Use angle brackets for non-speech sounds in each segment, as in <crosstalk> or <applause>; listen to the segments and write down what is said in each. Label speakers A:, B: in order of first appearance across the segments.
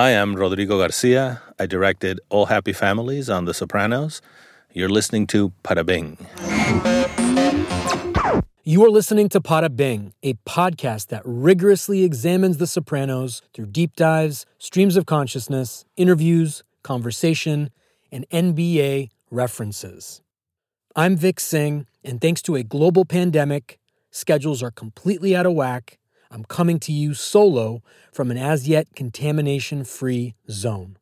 A: Hi, I'm Rodrigo Garcia. I directed All Happy Families on The Sopranos. You're listening to Para Bing.
B: You are listening to Pada Bing, a podcast that rigorously examines The Sopranos through deep dives, streams of consciousness, interviews, conversation, and NBA references. I'm Vic Singh, and thanks to a global pandemic, schedules are completely out of whack. I'm coming to you solo from an as yet contamination free zone.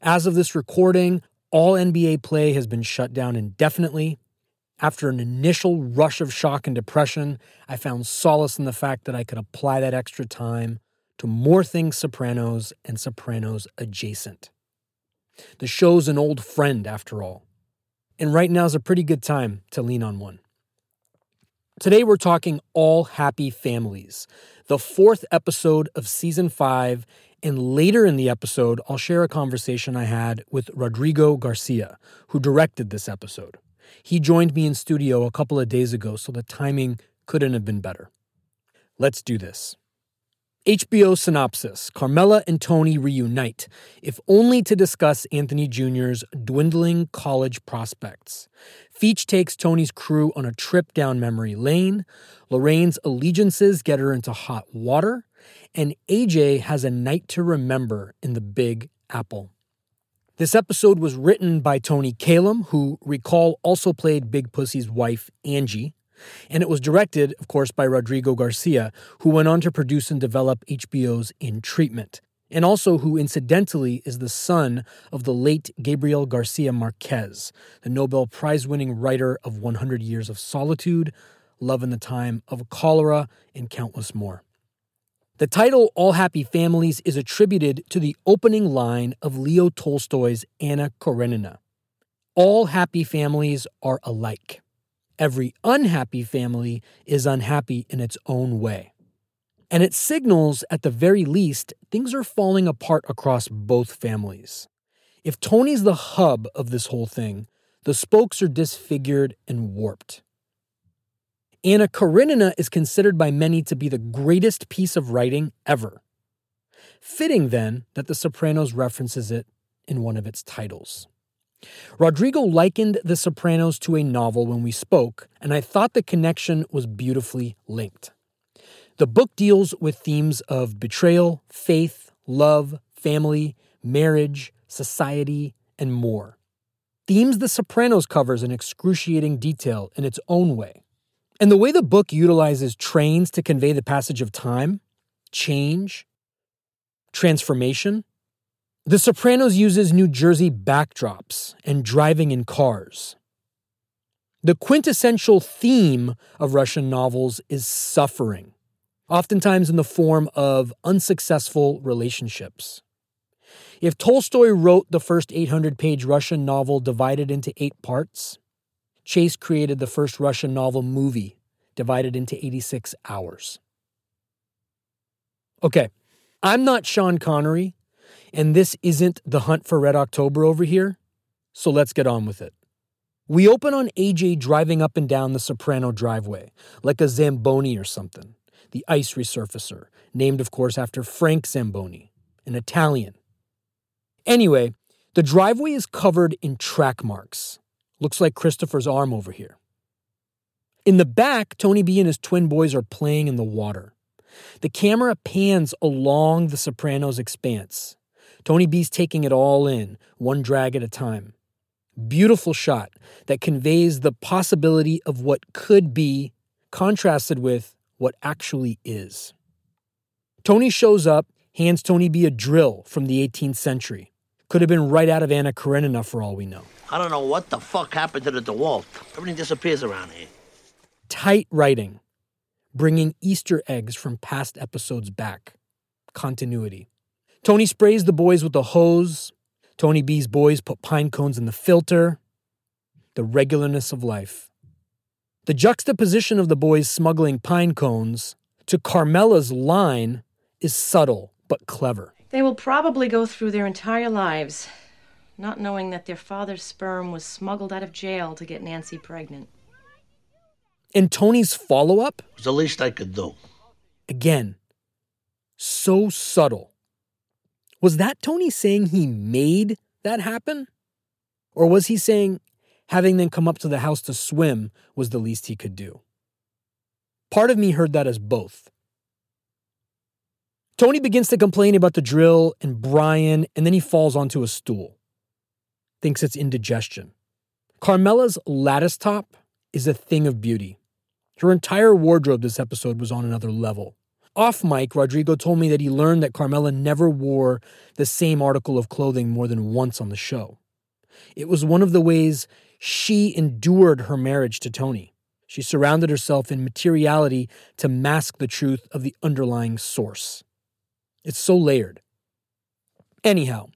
B: As of this recording, all NBA play has been shut down indefinitely, after an initial rush of shock and depression, I found solace in the fact that I could apply that extra time to more things Sopranos and Sopranos adjacent. The show's an old friend, after all. And right now's a pretty good time to lean on one. Today, we're talking All Happy Families, the fourth episode of season five. And later in the episode, I'll share a conversation I had with Rodrigo Garcia, who directed this episode. He joined me in studio a couple of days ago, so the timing couldn't have been better. Let's do this. HBO synopsis Carmela and Tony reunite, if only to discuss Anthony Jr.'s dwindling college prospects. Feech takes Tony's crew on a trip down memory lane. Lorraine's allegiances get her into hot water. And AJ has a night to remember in the Big Apple. This episode was written by Toni Kalem, who, recall, also played Big Pussy's wife, Angie. And it was directed, of course, by Rodrigo Garcia, who went on to produce and develop HBO's In Treatment, and also who, incidentally, is the son of the late Gabriel Garcia Marquez, the Nobel Prize winning writer of 100 Years of Solitude, Love in the Time of Cholera, and countless more. The title All Happy Families is attributed to the opening line of Leo Tolstoy's Anna Karenina. All happy families are alike. Every unhappy family is unhappy in its own way. And it signals, at the very least, things are falling apart across both families. If Tony's the hub of this whole thing, the spokes are disfigured and warped. Anna Karenina is considered by many to be the greatest piece of writing ever. Fitting, then, that The Sopranos references it in one of its titles. Rodrigo likened The Sopranos to a novel when we spoke, and I thought the connection was beautifully linked. The book deals with themes of betrayal, faith, love, family, marriage, society, and more. Themes The Sopranos covers in excruciating detail in its own way. And the way the book utilizes trains to convey the passage of time, change, transformation, The Sopranos uses New Jersey backdrops and driving in cars. The quintessential theme of Russian novels is suffering, oftentimes in the form of unsuccessful relationships. If Tolstoy wrote the first 800 page Russian novel divided into eight parts, Chase created the first Russian novel movie, divided into 86 hours. Okay, I'm not Sean Connery, and this isn't the hunt for Red October over here, so let's get on with it. We open on AJ driving up and down the Soprano driveway, like a Zamboni or something, the ice resurfacer, named, of course, after Frank Zamboni, an Italian. Anyway, the driveway is covered in track marks, Looks like Christopher's arm over here. In the back, Tony B and his twin boys are playing in the water. The camera pans along the Sopranos expanse. Tony B's taking it all in, one drag at a time. Beautiful shot that conveys the possibility of what could be contrasted with what actually is. Tony shows up, hands Tony B a drill from the 18th century. Could have been right out of Anna Karenina for all we know.
C: I don't know what the fuck happened to the DeWalt. Everything disappears around here.
B: Tight writing, bringing Easter eggs from past episodes back. Continuity. Tony sprays the boys with a hose. Tony B's boys put pine cones in the filter. The regularness of life. The juxtaposition of the boys smuggling pine cones to Carmela's line is subtle but clever.
D: They will probably go through their entire lives not knowing that their father's sperm was smuggled out of jail to get Nancy pregnant.
B: And Tony's follow up?
C: It was the least I could do.
B: Again, so subtle. Was that Tony saying he made that happen? Or was he saying having them come up to the house to swim was the least he could do? Part of me heard that as both. Tony begins to complain about the drill and Brian, and then he falls onto a stool. Thinks it's indigestion. Carmela's lattice top is a thing of beauty. Her entire wardrobe this episode was on another level. Off mic, Rodrigo told me that he learned that Carmela never wore the same article of clothing more than once on the show. It was one of the ways she endured her marriage to Tony. She surrounded herself in materiality to mask the truth of the underlying source. It's so layered. Anyhow,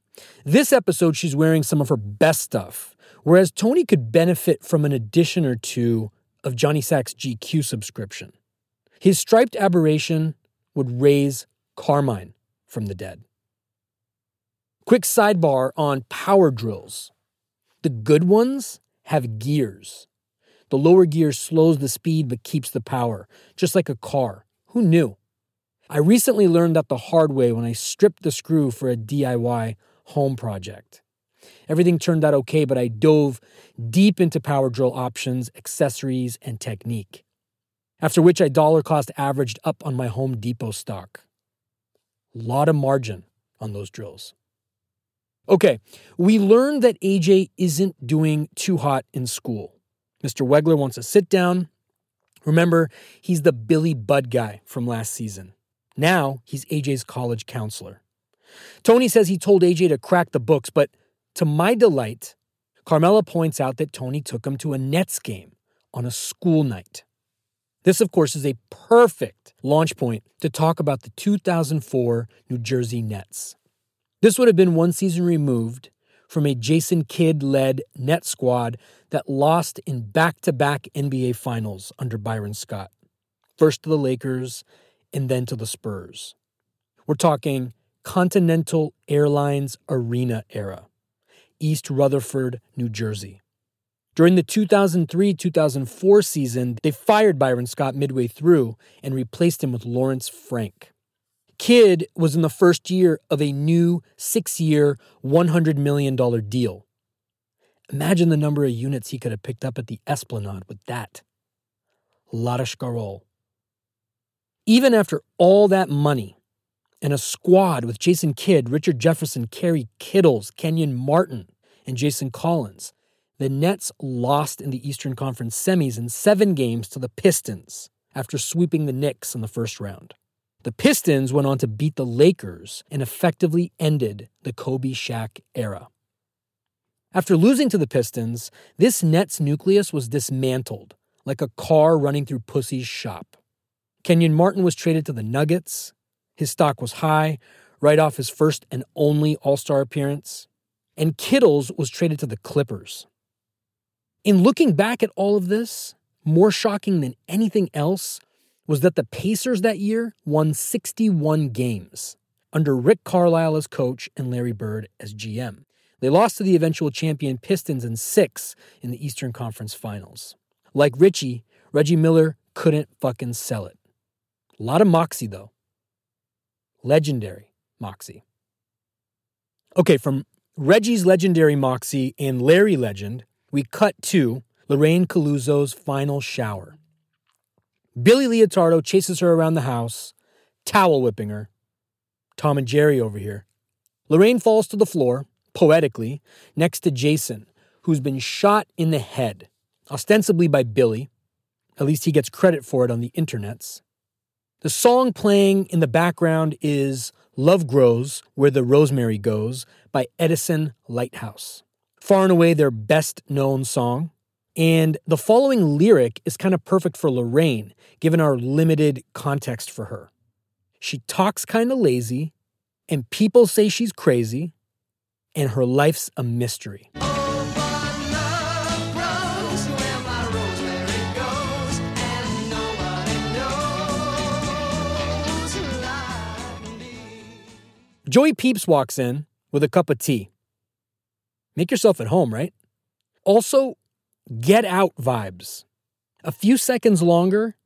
B: this episode, she's wearing some of her best stuff, whereas Tony could benefit from an addition or two of Johnny Sack's GQ subscription. His striped aberration would raise Carmine from the dead. Quick sidebar on power drills. The good ones have gears. The lower gear slows the speed but keeps the power, just like a car. Who knew? I recently learned that the hard way when I stripped the screw for a DIY home project. Everything turned out okay, but I dove deep into power drill options, accessories, and technique. After which I dollar cost averaged up on my Home Depot stock. Lot of margin on those drills. Okay, we learned that AJ isn't doing too hot in school. Mr. Wegler wants a sit down. Remember, he's the Billy Budd guy from last season. Now he's AJ's college counselor. Tony says he told AJ to crack the books, but to my delight, Carmela points out that Tony took him to a Nets game on a school night. This, of course, is a perfect launch point to talk about the 2004 New Jersey Nets. This would have been one season removed from a Jason Kidd led net squad that lost in back to back NBA finals under Byron Scott. First to the Lakers, and then to the Spurs. We're talking Continental Airlines Arena era, East Rutherford, New Jersey. During the 2003 2004 season, they fired Byron Scott midway through and replaced him with Lawrence Frank. Kidd was in the first year of a new six year, $100 million deal. Imagine the number of units he could have picked up at the Esplanade with that. Ladashkarol. Even after all that money and a squad with Jason Kidd, Richard Jefferson, Kerry Kittles, Kenyon Martin, and Jason Collins, the Nets lost in the Eastern Conference semis in seven games to the Pistons after sweeping the Knicks in the first round. The Pistons went on to beat the Lakers and effectively ended the Kobe Shaq era. After losing to the Pistons, this Nets nucleus was dismantled like a car running through Pussy's shop. Kenyon Martin was traded to the Nuggets. His stock was high right off his first and only All Star appearance. And Kittles was traded to the Clippers. In looking back at all of this, more shocking than anything else was that the Pacers that year won 61 games under Rick Carlisle as coach and Larry Bird as GM. They lost to the eventual champion Pistons in six in the Eastern Conference Finals. Like Richie, Reggie Miller couldn't fucking sell it. A lot of moxie, though. Legendary moxie. Okay, from Reggie's legendary moxie and Larry Legend, we cut to Lorraine Calluzzo's final shower. Billy Leotardo chases her around the house, towel whipping her. Tom and Jerry over here. Lorraine falls to the floor, poetically, next to Jason, who's been shot in the head, ostensibly by Billy. At least he gets credit for it on the internets. The song playing in the background is Love Grows Where the Rosemary Goes by Edison Lighthouse. Far and away their best known song. And the following lyric is kind of perfect for Lorraine, given our limited context for her. She talks kind of lazy, and people say she's crazy, and her life's a mystery. Joey Peeps walks in with a cup of tea. Make yourself at home, right? Also, get out vibes. A few seconds longer,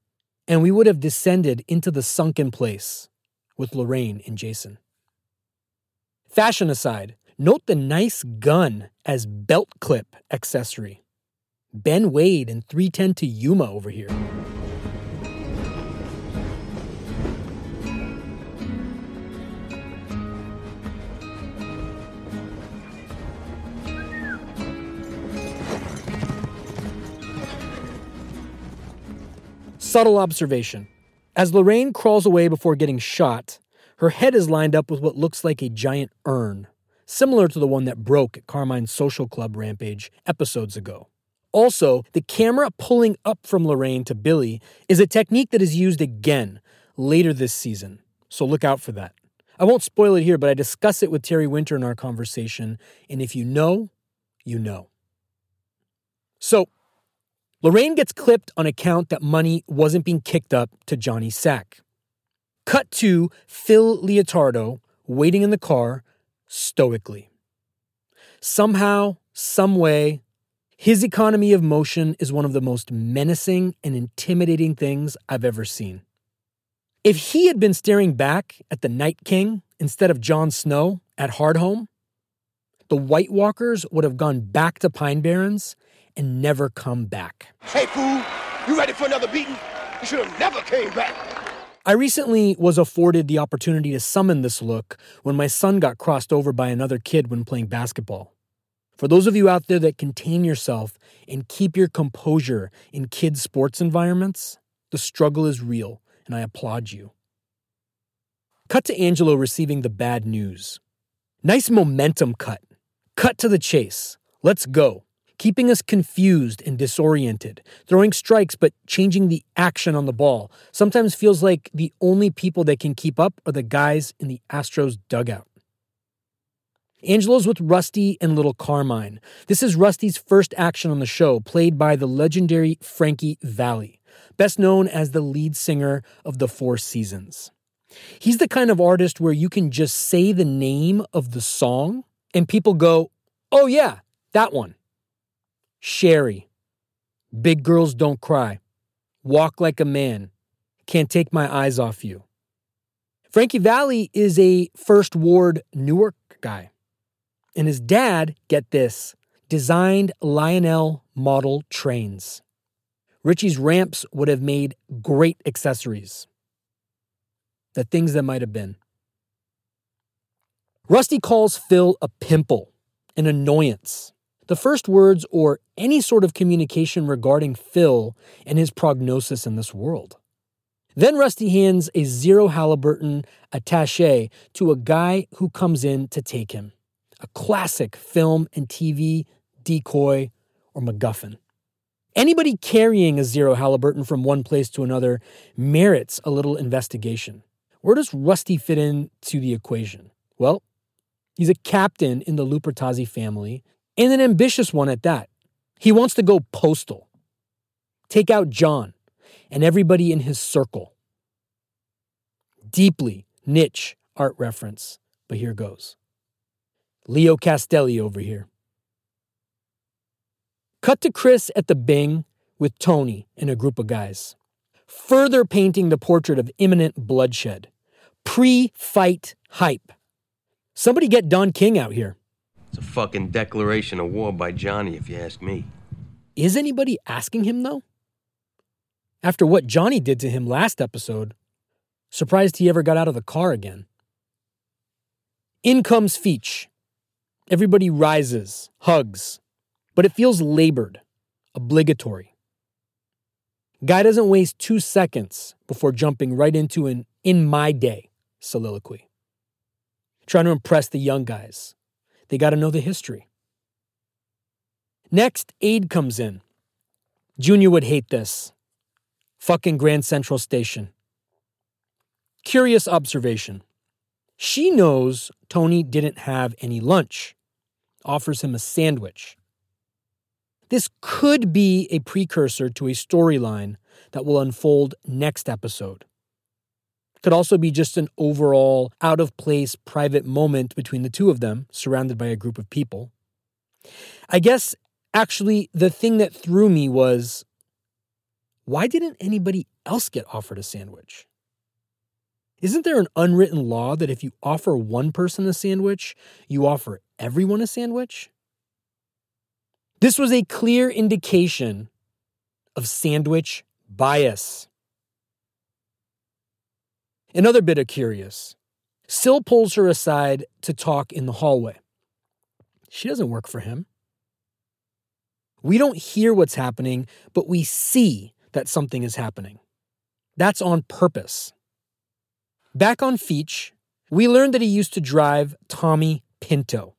B: and we would have descended into the sunken place with Lorraine and Jason. Fashion aside, note the nice gun as belt clip accessory. Ben Wade and 310 to Yuma over here. Subtle observation. As Lorraine crawls away before getting shot, her head is lined up with what looks like a giant urn, similar to the one that broke at Carmine's social club rampage episodes ago. Also, the camera pulling up from Lorraine to Billy is a technique that is used again later this season, so look out for that. I won't spoil it here, but I discuss it with Terry Winter in our conversation, and if you know, you know. So, Lorraine gets clipped on account that money wasn't being kicked up to Johnny Sack. Cut to Phil Leotardo waiting in the car stoically. Somehow, someway, his economy of motion is one of the most menacing and intimidating things I've ever seen. If he had been staring back at the Night King instead of Jon Snow at Hardhome, the White Walkers would have gone back to Pine Barrens and never come back.
E: Hey, fool, you ready for another beating? You should have never came back.
B: I recently was afforded the opportunity to summon this look when my son got crossed over by another kid when playing basketball. For those of you out there that contain yourself and keep your composure in kids' sports environments, the struggle is real, and I applaud you. Cut to Angelo receiving the bad news. Nice momentum cut. Cut to the chase. Let's go keeping us confused and disoriented. Throwing strikes, but changing the action on the ball sometimes feels like the only people that can keep up are the guys in the Astros dugout. Angelo's with Rusty and Little Carmine. This is Rusty's first action on the show, played by the legendary Frankie Valli, best known as the lead singer of The Four Seasons. He's the kind of artist where you can just say the name of the song and people go, oh, yeah, that one. Sherry. Big girls don't cry. Walk like a man. Can't take my eyes off you. Frankie Valli is a First Ward Newark guy. And his dad, get this, designed Lionel model trains. Richie's ramps would have made great accessories. The things that might have been. Rusty calls Phil a pimple, an annoyance. The first words or any sort of communication regarding Phil and his prognosis in this world. Then Rusty hands a zero Halliburton attache to a guy who comes in to take him. A classic film and TV decoy or MacGuffin. Anybody carrying a zero Halliburton from one place to another merits a little investigation. Where does Rusty fit into the equation? Well, he's a captain in the Lupertazzi family and an ambitious one at that. He wants to go postal, take out John and everybody in his circle. Deeply niche art reference, but here goes. Leo Castelli over here. Cut to Chris at the Bing with Tony and a group of guys, further painting the portrait of imminent bloodshed. Pre fight hype. Somebody get Don King out here.
F: It's a fucking declaration of war by Johnny, if you ask me.
B: Is anybody asking him, though? After what Johnny did to him last episode, surprised he ever got out of the car again. In comes Feech. Everybody rises, hugs, but it feels labored, obligatory. Guy doesn't waste two seconds before jumping right into an in my day soliloquy, trying to impress the young guys, they got to know the history. Next, Ade comes in. Junior would hate this. Fucking Grand Central Station. Curious observation. She knows Tony didn't have any lunch, offers him a sandwich. This could be a precursor to a storyline that will unfold next episode could also be just an overall out of place private moment between the two of them, surrounded by a group of people. I guess actually the thing that threw me was why didn't anybody else get offered a sandwich? Isn't there an unwritten law that if you offer one person a sandwich, you offer everyone a sandwich? This was a clear indication of sandwich bias. Another bit of curious. Sil pulls her aside to talk in the hallway. She doesn't work for him. We don't hear what's happening, but we see that something is happening. That's on purpose. Back on Feech, we learned that he used to drive Tommy Pinto.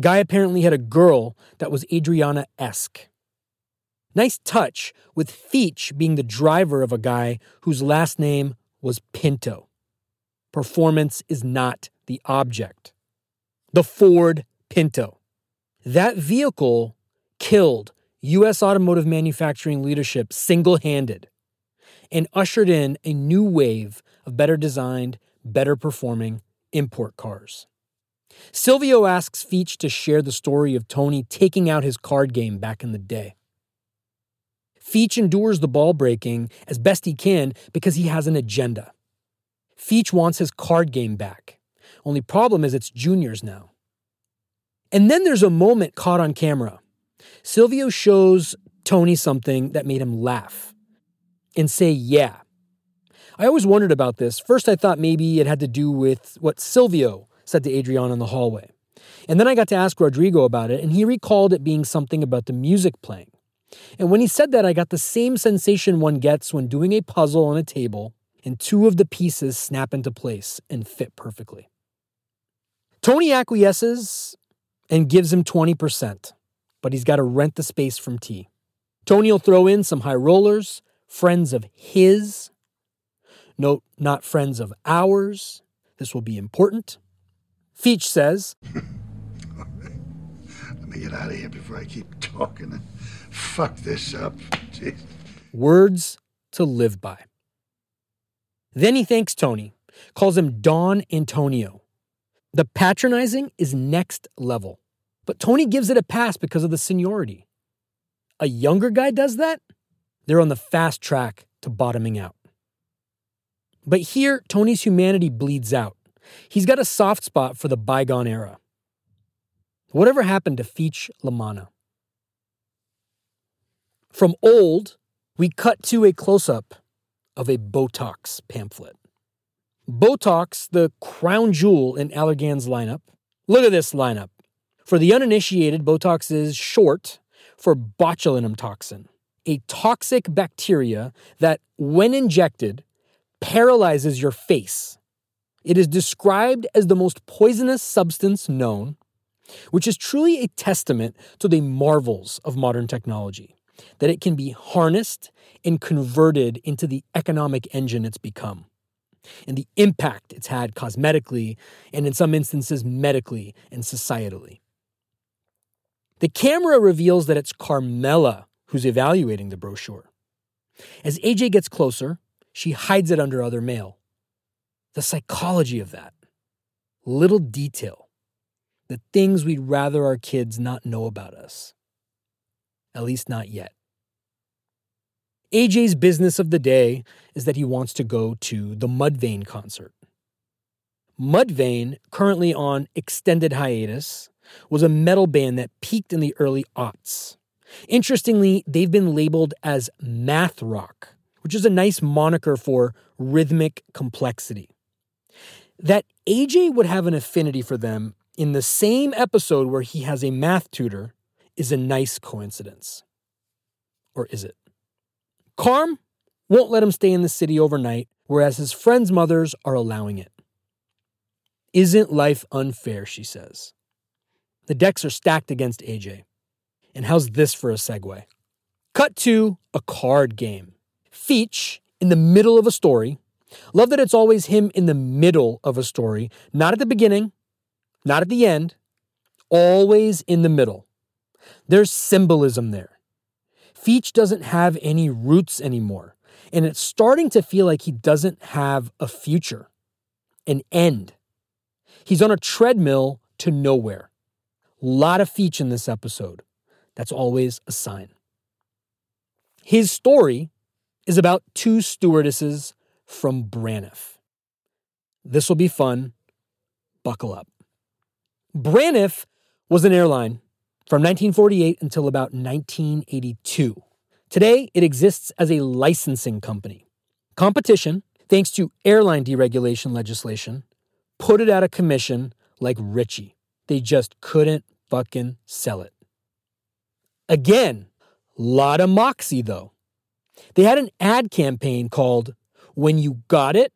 B: Guy apparently had a girl that was Adriana esque. Nice touch with Feech being the driver of a guy whose last name was Pinto. Performance is not the object. The Ford Pinto. That vehicle killed U.S. automotive manufacturing leadership single handed and ushered in a new wave of better designed, better performing import cars. Silvio asks Feech to share the story of Tony taking out his card game back in the day. Feech endures the ball breaking as best he can because he has an agenda. Feech wants his card game back. Only problem is it's juniors now. And then there's a moment caught on camera. Silvio shows Tony something that made him laugh and say, yeah. I always wondered about this. First, I thought maybe it had to do with what Silvio said to Adriana in the hallway. And then I got to ask Rodrigo about it, and he recalled it being something about the music playing. And when he said that, I got the same sensation one gets when doing a puzzle on a table and two of the pieces snap into place and fit perfectly. Tony acquiesces and gives him 20%, but he's got to rent the space from T. Tony will throw in some high rollers, friends of his. Note, not friends of ours. This will be important. Feech says, <laughs>
G: Let me get out of here before I keep talking and fuck this up. Jeez.
B: words to live by. Then he thanks Tony, calls him Don Antonio. The patronizing is next level, but Tony gives it a pass because of the seniority. A younger guy does that, they're on the fast track to bottoming out. But here, Tony's humanity bleeds out. He's got a soft spot for the bygone era. Whatever happened to Feech La Manna? From old, we cut to a close up of a Botox pamphlet. Botox, the crown jewel in Allergan's lineup. Look at this lineup. For the uninitiated, Botox is short for botulinum toxin, a toxic bacteria that, when injected, paralyzes your face. It is described as the most poisonous substance known, which is truly a testament to the marvels of modern technology that it can be harnessed and converted into the economic engine it's become, and the impact it's had cosmetically and in some instances medically and societally. The camera reveals that it's Carmela who's evaluating the brochure. As AJ gets closer, she hides it under other mail. The psychology of that. Little detail. The things we'd rather our kids not know about us. At least not yet. AJ's business of the day is that he wants to go to the Mudvayne concert. Mudvayne, currently on extended hiatus, was a metal band that peaked in the early aughts. Interestingly, they've been labeled as math rock, which is a nice moniker for rhythmic complexity. That AJ would have an affinity for them in the same episode where he has a math tutor is a nice coincidence. Or is it? Carm won't let him stay in the city overnight, whereas his friends' mothers are allowing it. Isn't life unfair, she says. The decks are stacked against AJ. And how's this for a segue? Cut to a card game. Feech, in the middle of a story. Love that it's always him in the middle of a story, not at the beginning, not at the end, always in the middle. There's symbolism there. Feech doesn't have any roots anymore, and it's starting to feel like he doesn't have a future, an end. He's on a treadmill to nowhere. A lot of Feech in this episode. That's always a sign. His story is about two stewardesses from Braniff. This will be fun. Buckle up. Braniff was an airline from 1948 until about 1982. Today, it exists as a licensing company. Competition, thanks to airline deregulation legislation, put it out of commission like Ritchie. They just couldn't fucking sell it. Again, lot of moxie though. They had an ad campaign called When You Got It,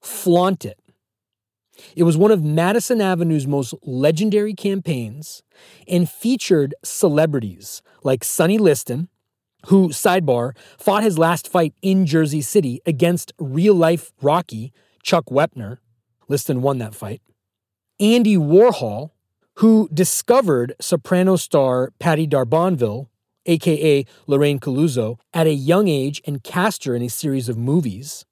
B: Flaunt It. It was one of Madison Avenue's most legendary campaigns and featured celebrities like Sonny Liston, who, sidebar, fought his last fight in Jersey City against real life Rocky Chuck Wepner. Liston won that fight. Andy Warhol, who discovered soprano star Patti D'Arbanville, aka Lorraine Calluzzo, at a young age and cast her in a series of movies.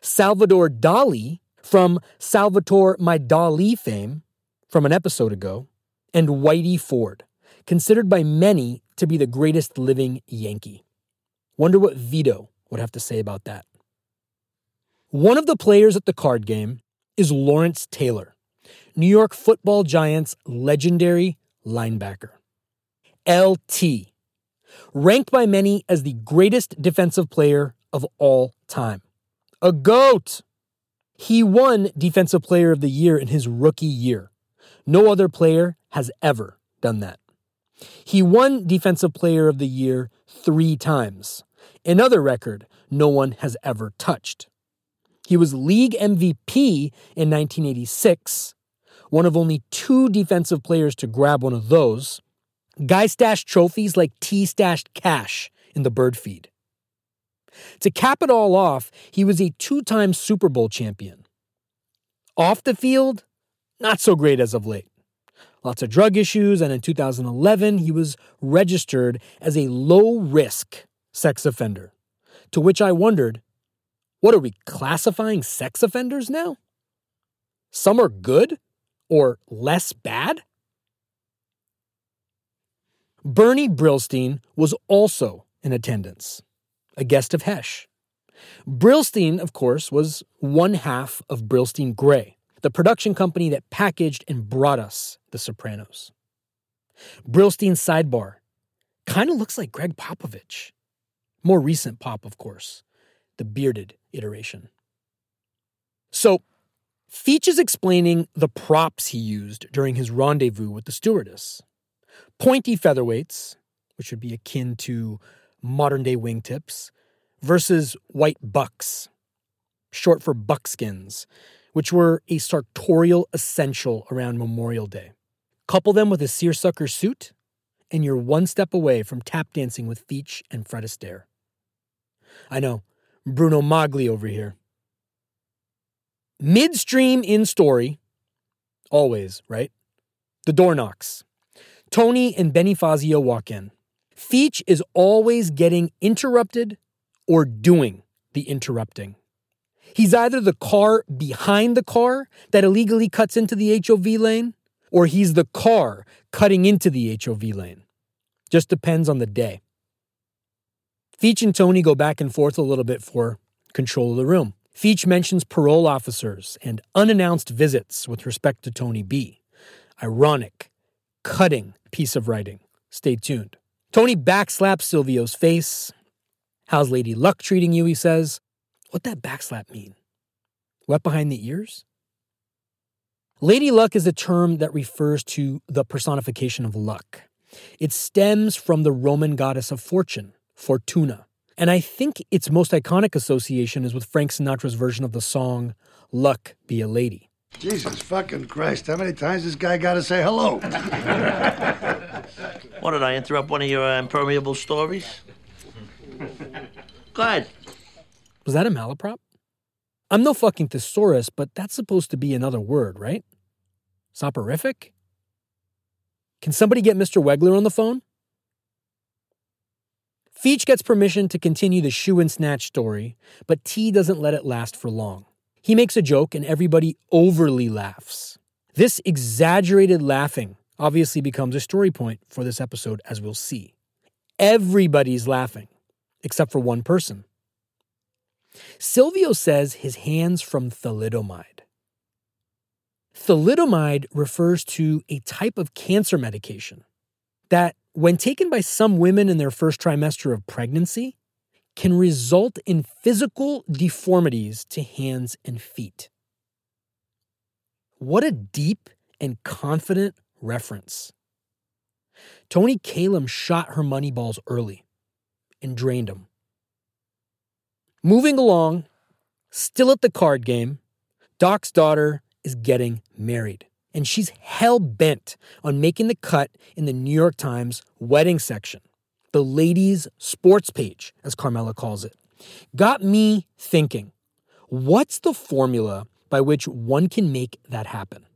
B: Salvador Dali, from Salvatore My Dali fame from an episode ago, and Whitey Ford, considered by many to be the greatest living Yankee. Wonder what Vito would have to say about that. One of the players at the card game is Lawrence Taylor, New York football Giants legendary linebacker. LT, ranked by many as the greatest defensive player of all time. A GOAT! He won Defensive Player of the Year in his rookie year. No other player has ever done that. He won Defensive Player of the Year three times, another record no one has ever touched. He was league MVP in 1986, one of only two defensive players to grab one of those. Guy stashed trophies like T stashed cash in the bird feed. To cap it all off, he was a two time Super Bowl champion. Off the field, not so great as of late. Lots of drug issues, and in 2011, he was registered as a low risk sex offender. To which I wondered, what are we classifying sex offenders now? Some are good or less bad? Bernie Brillstein was also in attendance a guest of Hesh. Brillstein, of course, was one half of Brillstein Gray, the production company that packaged and brought us The Sopranos. Brillstein's sidebar kind of looks like Gregg Popovich. More recent Pop, of course, the bearded iteration. So, Feech is explaining the props he used during his rendezvous with the stewardess. Pointy featherweights, which would be akin to modern day wingtips, versus white bucks, short for buckskins, which were a sartorial essential around Memorial Day. Couple them with a seersucker suit, and you're one step away from tap dancing with Feech and Fred Astaire. I know, Bruno Magli over here. Midstream in story, always, right? The door knocks. Tony and Benny Fazio walk in. Feech is always getting interrupted or doing the interrupting. He's either the car behind the car that illegally cuts into the HOV lane, or he's the car cutting into the HOV lane. Just depends on the day. Feech and Tony go back and forth a little bit for control of the room. Feach mentions parole officers and unannounced visits with respect to Tony B. Ironic, cutting piece of writing. Stay tuned. Tony backslaps Silvio's face. How's Lady Luck treating you? He says. What that backslap mean? Wet behind the ears? Lady Luck is a term that refers to the personification of luck. It stems from the Roman goddess of fortune, Fortuna. And I think its most iconic association is with Frank Sinatra's version of the song Luck Be a Lady.
G: Jesus fucking Christ, how many times this guy got to say hello? <laughs>
C: What did I interrupt one of your uh, impermeable stories? Go ahead.
B: Was that a malaprop? I'm no fucking thesaurus, but that's supposed to be another word, right? Soporific? Can somebody get Mr. Wegler on the phone? Feech gets permission to continue the shoe and snatch story, but T doesn't let it last for long. He makes a joke and everybody overly laughs. This exaggerated laughing obviously becomes a story point for this episode, as we'll see. Everybody's laughing, except for one person. Silvio says his hands from thalidomide. Thalidomide refers to a type of cancer medication that, when taken by some women in their first trimester of pregnancy, can result in physical deformities to hands and feet. What a deep and confident reference. Toni Kalem shot her money balls early and drained them. Moving along, still at the card game, Doc's daughter is getting married. And she's hell bent on making the cut in the New York Times wedding section, the ladies' sports page, as Carmela calls it. Got me thinking what's the formula by which one can make that happen?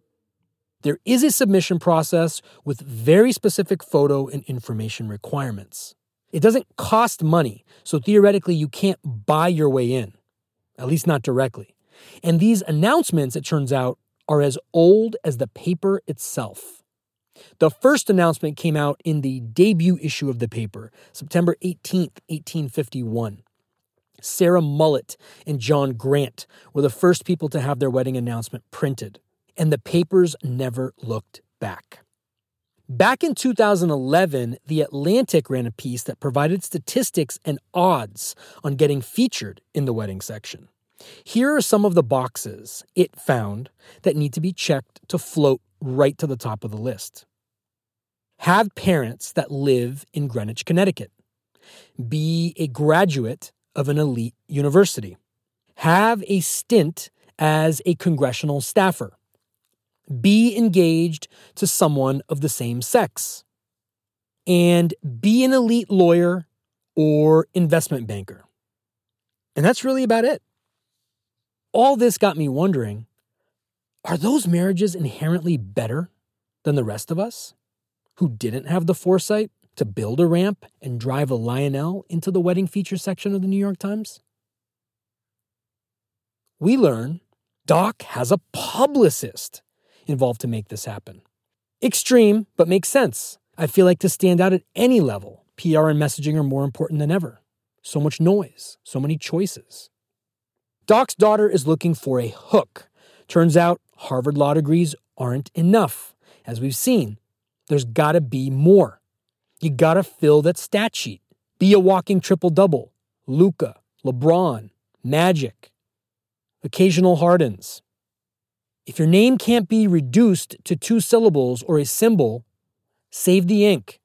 B: There is a submission process with very specific photo and information requirements. It doesn't cost money, so theoretically, you can't buy your way in, at least not directly. And these announcements, it turns out, are as old as the paper itself. The first announcement came out in the debut issue of the paper, September 18th, 1851. Sarah Mullett and John Grant were the first people to have their wedding announcement printed, and the papers never looked back. Back in 2011, The Atlantic ran a piece that provided statistics and odds on getting featured in the wedding section. Here are some of the boxes it found that need to be checked to float right to the top of the list. Have parents that live in Greenwich, Connecticut. Be a graduate of an elite university. Have a stint as a congressional staffer be engaged to someone of the same sex, and be an elite lawyer or investment banker. And that's really about it. All this got me wondering are those marriages inherently better than the rest of us who didn't have the foresight to build a ramp and drive a Lionel into the wedding feature section of the New York Times? We learn Doc has a publicist involved to make this happen. Extreme, but makes sense. I feel like to stand out at any level, PR and messaging are more important than ever. So much noise, so many choices. Doc's daughter is looking for a hook. Turns out Harvard law degrees aren't enough. As we've seen, there's gotta be more. You gotta fill that stat sheet. Be a walking triple double. Luka, LeBron, Magic, occasional Hardens. If your name can't be reduced to two syllables or a symbol, save the ink.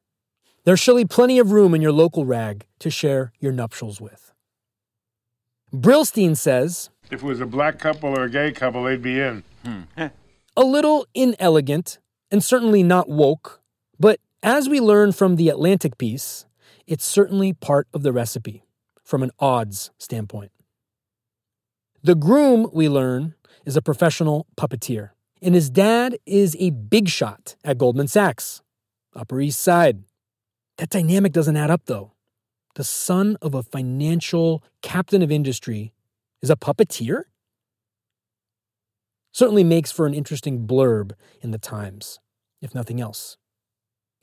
B: There's surely plenty of room in your local rag to share your nuptials with. Brillstein says
H: If it was a black couple or a gay couple, they'd be in. Hmm.
B: a little inelegant and certainly not woke, but as we learn from the Atlantic piece, it's certainly part of the recipe from an odds standpoint. The groom, we learn, is a professional puppeteer, and his dad is a big shot at Goldman Sachs, Upper East Side. That dynamic doesn't add up, though. The son of a financial captain of industry is a puppeteer? Certainly makes for an interesting blurb in the Times, if nothing else.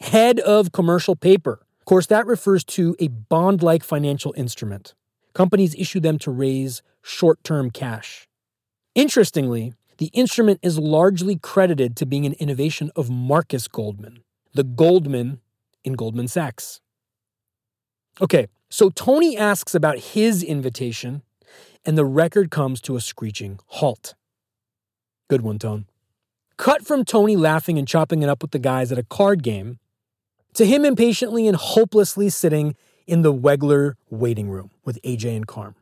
B: Head of commercial paper. Of course, that refers to a bond like financial instrument. Companies issue them to raise short term cash. Interestingly, the instrument is largely credited to being an innovation of Marcus Goldman, the Goldman in Goldman Sachs. Okay, so Tony asks about his invitation, and the record comes to a screeching halt. Good one, Tone. Cut from Tony laughing and chopping it up with the guys at a card game to him impatiently and hopelessly sitting in the Wegler waiting room with AJ and Carm.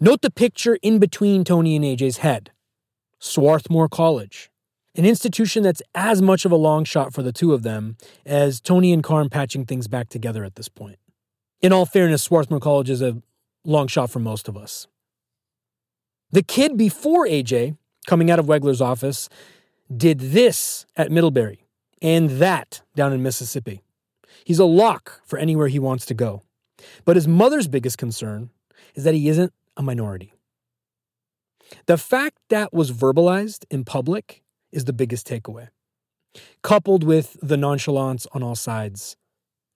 B: Note the picture in between Tony and AJ's head Swarthmore College, an institution that's as much of a long shot for the two of them as Tony and Carm patching things back together at this point. In all fairness, Swarthmore College is a long shot for most of us. The kid before AJ, coming out of Wegler's office, did this at Middlebury and that down in Mississippi. He's a lock for anywhere he wants to go. But his mother's biggest concern is that he isn't a minority. The fact that was verbalized in public is the biggest takeaway, coupled with the nonchalance on all sides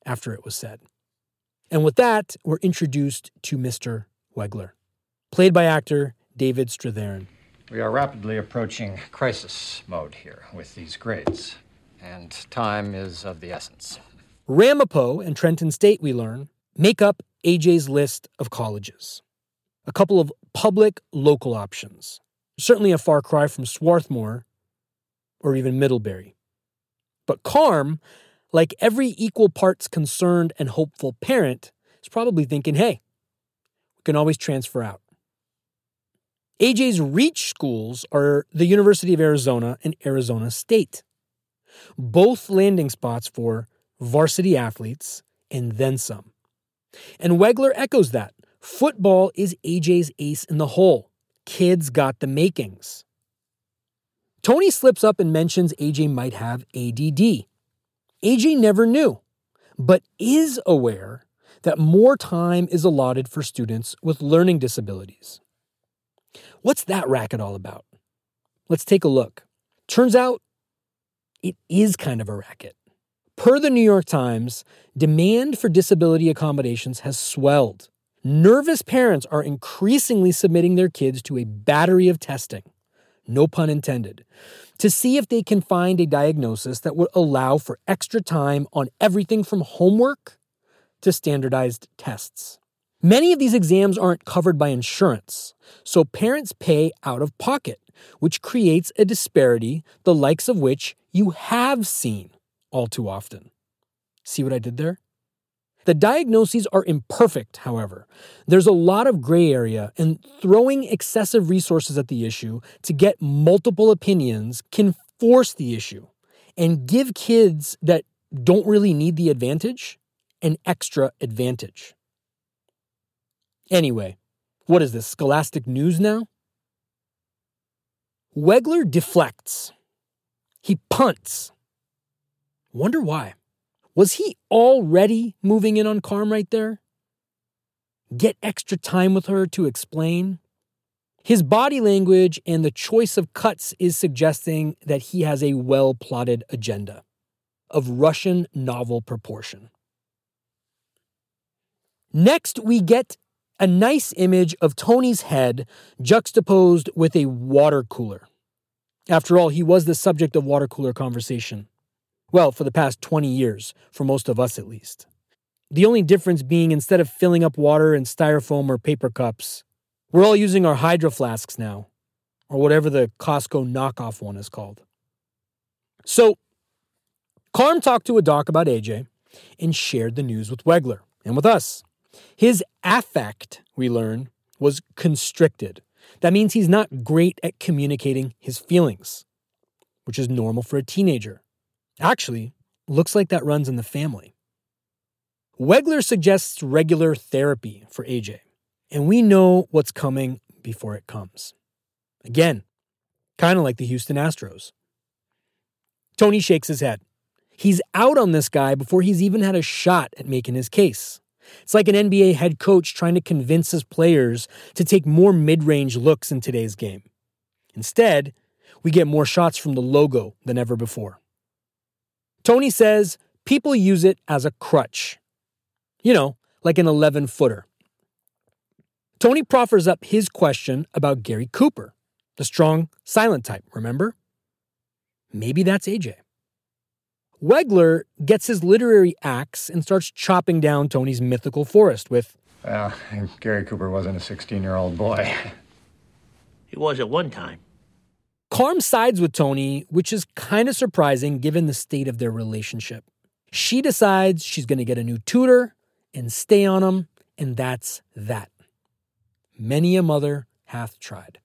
B: after it was said. And with that, we're introduced to Mr. Wegler, played by actor David Strathairn.
I: We are rapidly approaching crisis mode here with these grades, and time is of the essence.
B: Ramapo and Trenton State, we learn, make up AJ's list of colleges. A couple of public local options. Certainly a far cry from Swarthmore or even Middlebury. But Carm, like every equal parts concerned and hopeful parent, is probably thinking, hey, we can always transfer out. AJ's reach schools are the University of Arizona and Arizona State, both landing spots for varsity athletes and then some. And Wegler echoes that. Football is AJ's ace in the hole. Kids got the makings. Tony slips up and mentions AJ might have ADD. AJ never knew, but is aware that more time is allotted for students with learning disabilities. What's that racket all about? Let's take a look. Turns out it is kind of a racket. Per the New York Times, demand for disability accommodations has swelled. Nervous parents are increasingly submitting their kids to a battery of testing, no pun intended, to see if they can find a diagnosis that would allow for extra time on everything from homework to standardized tests. Many of these exams aren't covered by insurance, so parents pay out of pocket, which creates a disparity the likes of which you have seen all too often. See what I did there? The diagnoses are imperfect, however. There's a lot of gray area, and throwing excessive resources at the issue to get multiple opinions can force the issue and give kids that don't really need the advantage an extra advantage. Anyway, what is this, scholastic news now? Wegler deflects. He punts. Wonder why. Was he already moving in on Carm right there? Get extra time with her to explain? His body language and the choice of cuts is suggesting that he has a well plotted agenda of Russian novel proportion. Next, we get a nice image of Tony's head juxtaposed with a water cooler. After all, he was the subject of water cooler conversation. Well, for the past 20 years, for most of us at least. The only difference being instead of filling up water in styrofoam or paper cups, we're all using our hydro flasks now, or whatever the Costco knockoff one is called. So, Carm talked to a doc about AJ and shared the news with Wegler and with us. His affect, we learn, was constricted. That means he's not great at communicating his feelings, which is normal for a teenager. Actually, looks like that runs in the family. Wegler suggests regular therapy for AJ, and we know what's coming before it comes. Again, kind of like the Houston Astros. Tony shakes his head. He's out on this guy before he's even had a shot at making his case. It's like an NBA head coach trying to convince his players to take more mid range looks in today's game. Instead, we get more shots from the logo than ever before. Tony says people use it as a crutch. You know, like an 11 footer. Tony proffers up his question about Gary Cooper, the strong, silent type, remember? Maybe that's AJ. Wegler gets his literary axe and starts chopping down Tony's mythical forest with.
I: Well, Gary Cooper wasn't a 16 year old boy.
C: He was at one time.
B: Carm sides with Tony, which is kind of surprising given the state of their relationship. She decides she's going to get a new tutor and stay on him, and that's that. Many a mother hath tried.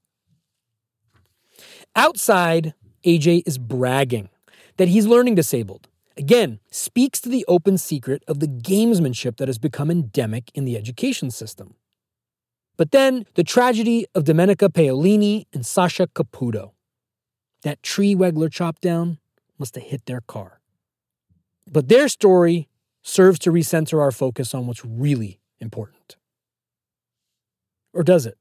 B: Outside, AJ is bragging that he's learning disabled. Again, speaks to the open secret of the gamesmanship that has become endemic in the education system. But then the tragedy of Domenica Paolini and Sasha Caputo. That tree Wegler chopped down must have hit their car. But their story serves to recenter our focus on what's really important. Or does it?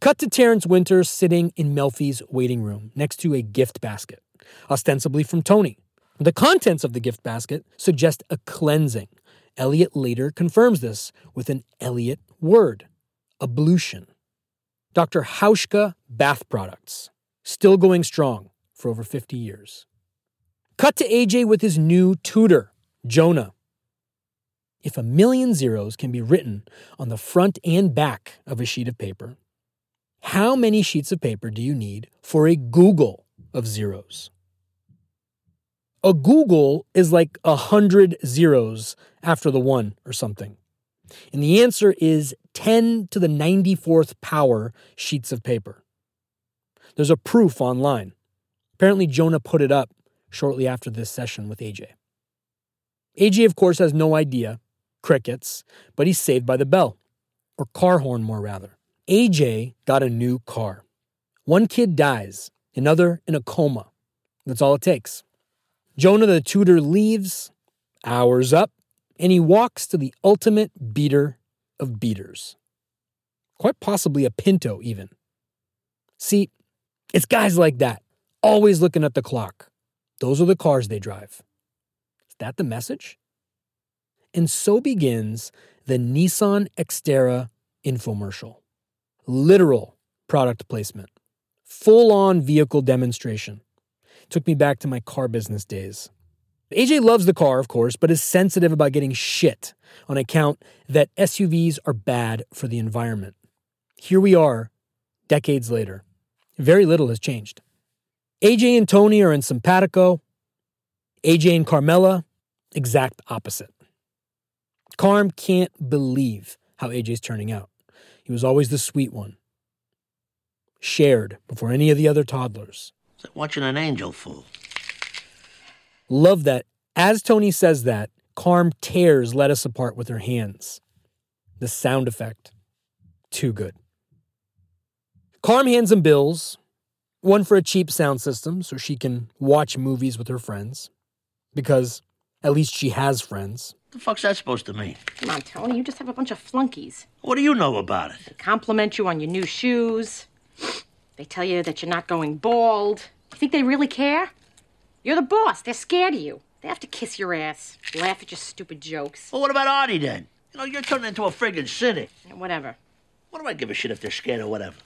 B: Cut to Terrence Winters sitting in Melfi's waiting room next to a gift basket, ostensibly from Tony. The contents of the gift basket suggest a cleansing. Elliot later confirms this with an Elliot word ablution. Dr. Hauschka Bath Products, still going strong for over 50 years. Cut to AJ with his new tutor, Jonah. If a million zeros can be written on the front and back of a sheet of paper, how many sheets of paper do you need for a googol of zeros? A googol is like a hundred zeros after the one or something. And the answer is 10 to the 94th power sheets of paper. There's a proof online. Apparently, Jonah put it up shortly after this session with AJ. AJ, of course, has no idea crickets, but he's saved by the bell, or car horn, more rather. AJ got a new car. One kid dies, another in a coma. That's all it takes. Jonah, the tutor, leaves, hours up, and he walks to the ultimate beater of beaters. Quite possibly a Pinto, even. See, it's guys like that, always looking at the clock. Those are the cars they drive. Is that the message? And so begins the Nissan Xterra infomercial. Literal product placement, full on vehicle demonstration. Took me back to my car business days. AJ loves the car, of course, but is sensitive about getting shit on account that SUVs are bad for the environment. Here we are, decades later. Very little has changed. AJ and Tony are in simpatico. AJ and Carmela, exact opposite. Carm can't believe how AJ's turning out. He was always the sweet one. Shared before any of the other toddlers.
C: It's like watching an angel fall.
B: Love that. As Tony says that, Carm tears Lettuce apart with her hands. The sound effect. Too good. Carm hands him bills, one for a cheap sound system so she can watch movies with her friends. Because at least she has friends.
C: The fuck's that supposed to mean?
D: Come on, Tony, you just have a bunch of flunkies.
C: What do you know about it?
D: They compliment you on your new shoes. They tell you that you're not going bald. You think they really care? You're the boss. They're scared of you. They have to kiss your ass, laugh at your stupid jokes.
C: Well, what about Artie then? You know, you're turning into a friggin' cynic.
D: Whatever.
C: What do I give a shit if they're scared or whatever?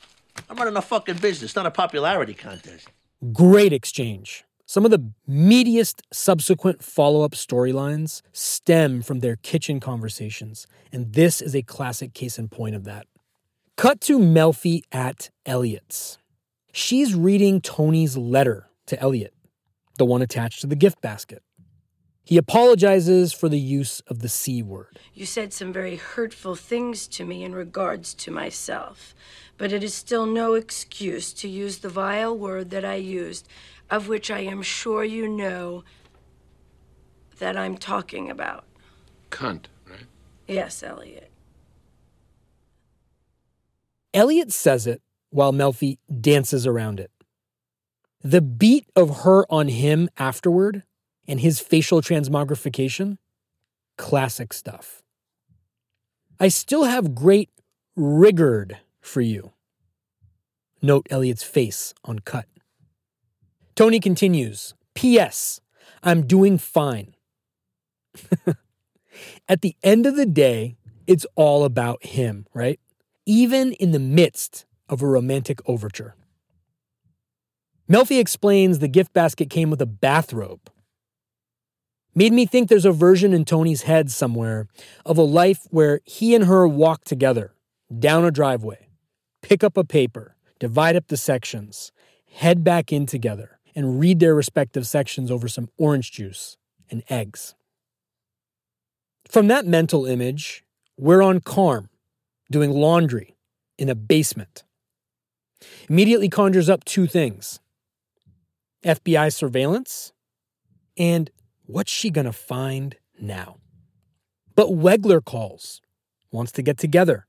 C: I'm running a fucking business, not a popularity contest.
B: Great exchange. Some of the meatiest subsequent follow up storylines stem from their kitchen conversations, and this is a classic case in point of that. Cut to Melfi at Elliot's. She's reading Tony's letter to Elliot, the one attached to the gift basket. He apologizes for the use of the C word.
J: You said some very hurtful things to me in regards to myself, but it is still no excuse to use the vile word that I used, of which I am sure you know that I'm talking about.
H: Cunt, right?
J: Yes, Elliot.
B: Elliot says it while Melfi dances around it. The beat of her on him afterward and his facial transmogrification, classic stuff. I still have great rigord for you. Note Elliot's face on cut. Tony continues P.S. I'm doing fine. <laughs> At the end of the day, it's all about him, right? Even in the midst of a romantic overture. Melfi explains the gift basket came with a bathrobe. Made me think there's a version in Tony's head somewhere of a life where he and her walk together down a driveway, pick up a paper, divide up the sections, head back in together, and read their respective sections over some orange juice and eggs. From that mental image, we're on Carm doing laundry in a basement. Immediately conjures up two things FBI surveillance and what's she going to find now? But Wegler calls, wants to get together.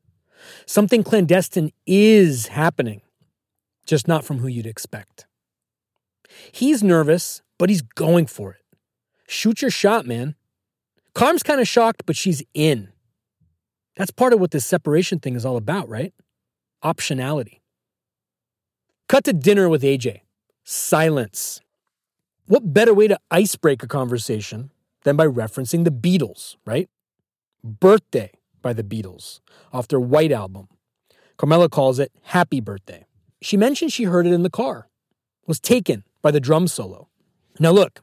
B: Something clandestine is happening, just not from who you'd expect. He's nervous, but he's going for it. Shoot your shot, man. Carm's kind of shocked, but she's in. That's part of what this separation thing is all about, right? Optionality. Cut to dinner with AJ. Silence. What better way to icebreak a conversation than by referencing the Beatles, right? Birthday by the Beatles off their White Album. Carmela calls it Happy Birthday. She mentioned she heard it in the car, was taken by the drum solo. Now, look,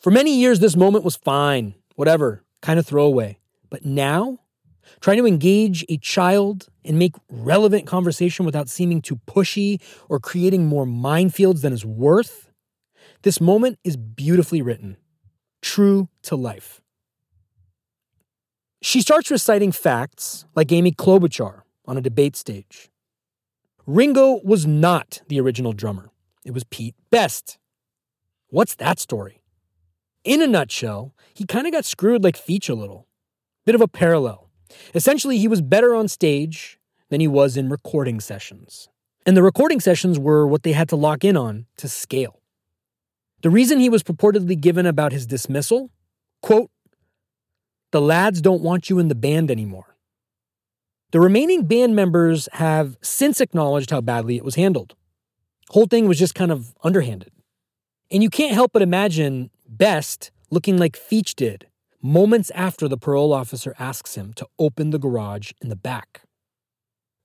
B: for many years, this moment was fine, whatever, kind of throwaway. But now, trying to engage a child and make relevant conversation without seeming too pushy or creating more minefields than is worth, this moment is beautifully written, true to life. She starts reciting facts like Amy Klobuchar on a debate stage. Ringo was not the original drummer, it was Pete Best. What's that story? In a nutshell, he kind of got screwed like Feech a little. Bit of a parallel. Essentially, he was better on stage than he was in recording sessions. And the recording sessions were what they had to lock in on to scale. The reason he was purportedly given about his dismissal, quote, the lads don't want you in the band anymore. The remaining band members have since acknowledged how badly it was handled. Whole thing was just kind of underhanded. And you can't help but imagine Best looking like Feech did moments after the parole officer asks him to open the garage in the back.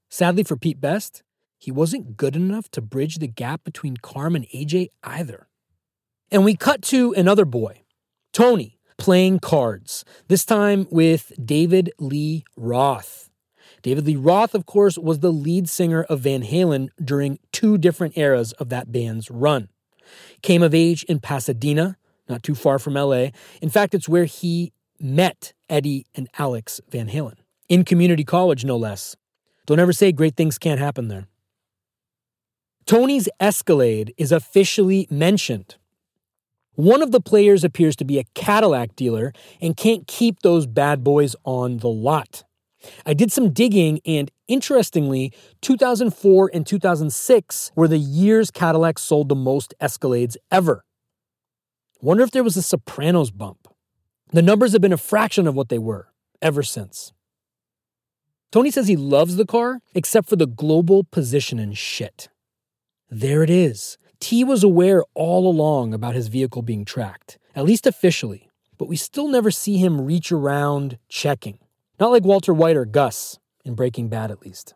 B: Sadly for Pete Best, he wasn't good enough to bridge the gap between Carm and AJ either. And we cut to another boy, Tony, playing cards, this time with David Lee Roth. David Lee Roth, of course, was the lead singer of Van Halen during two different eras of that band's run. Came of age in Pasadena, not too far from LA. In fact, it's where he met Eddie and Alex Van Halen, in community college, no less. Don't ever say great things can't happen there. Tony's Escalade is officially mentioned. One of the players appears to be a Cadillac dealer and can't keep those bad boys on the lot. I did some digging, and interestingly, 2004 and 2006 were the years Cadillac sold the most Escalades ever. Wonder if there was a Sopranos bump. The numbers have been a fraction of what they were ever since. Tony says he loves the car, except for the global position and shit. There it is. T was aware all along about his vehicle being tracked, at least officially, but we still never see him reach around checking. Not like Walter White or Gus, in Breaking Bad at least.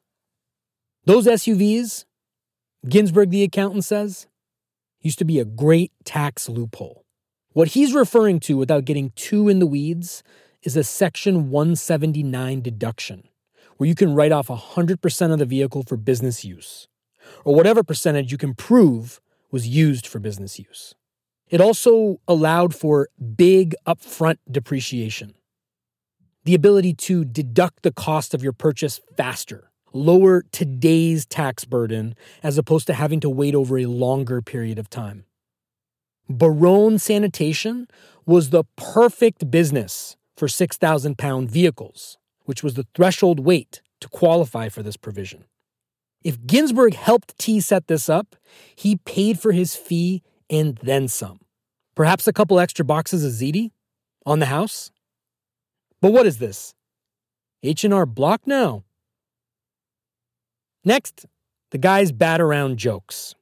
B: Those SUVs, Ginsburg the accountant says, used to be a great tax loophole. What he's referring to, without getting too in the weeds, is a Section 179 deduction, where you can write off 100% of the vehicle for business use, or whatever percentage you can prove was used for business use. It also allowed for big upfront depreciation, the ability to deduct the cost of your purchase faster, lower today's tax burden as opposed to having to wait over a longer period of time. Barone Sanitation was the perfect business for 6,000 pound vehicles, which was the threshold weight to qualify for this provision. If Ginsburg helped T set this up, he paid for his fee and then some. Perhaps a couple extra boxes of ziti on the house? But what is this? H&R Block now? Next, the guys bat around jokes.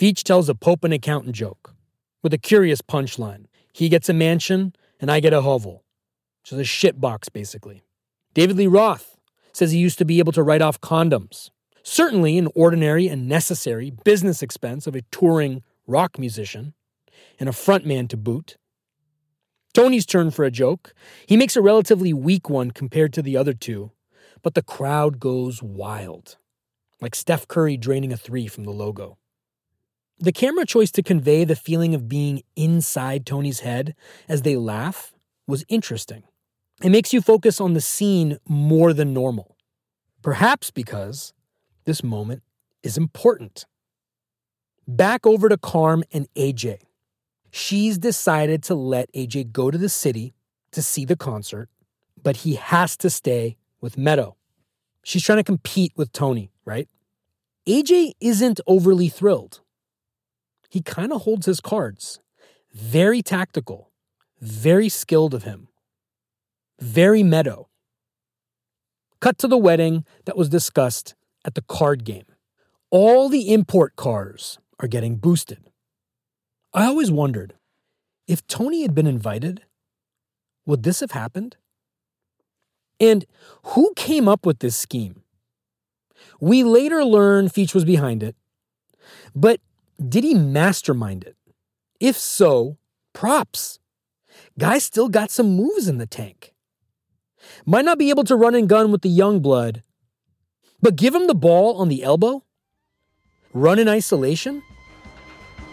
B: Feech tells a Pope and accountant joke with a curious punchline. He gets a mansion and I get a hovel. Which is a shit box, basically. David Lee Roth says he used to be able to write off condoms. Certainly an ordinary and necessary business expense of a touring rock musician and a frontman to boot. Tony's turn for a joke. He makes a relatively weak one compared to the other two, but the crowd goes wild, like Steph Curry draining a three from the logo. The camera choice to convey the feeling of being inside Tony's head as they laugh was interesting. It makes you focus on the scene more than normal. Perhaps because this moment is important. Back over to Carm and AJ. She's decided to let AJ go to the city to see the concert, but he has to stay with Meadow. She's trying to compete with Tony, right? AJ isn't overly thrilled he kind of holds his cards. Very tactical, very skilled of him, very meadow. Cut to the wedding that was discussed at the card game. All the import cars are getting boosted. I always wondered if Tony had been invited, would this have happened? And who came up with this scheme? We later learn Feech was behind it, but did he mastermind it? If so, props. Guy still got some moves in the tank. Might not be able to run and gun with the young blood, but give him the ball on the elbow, run in isolation,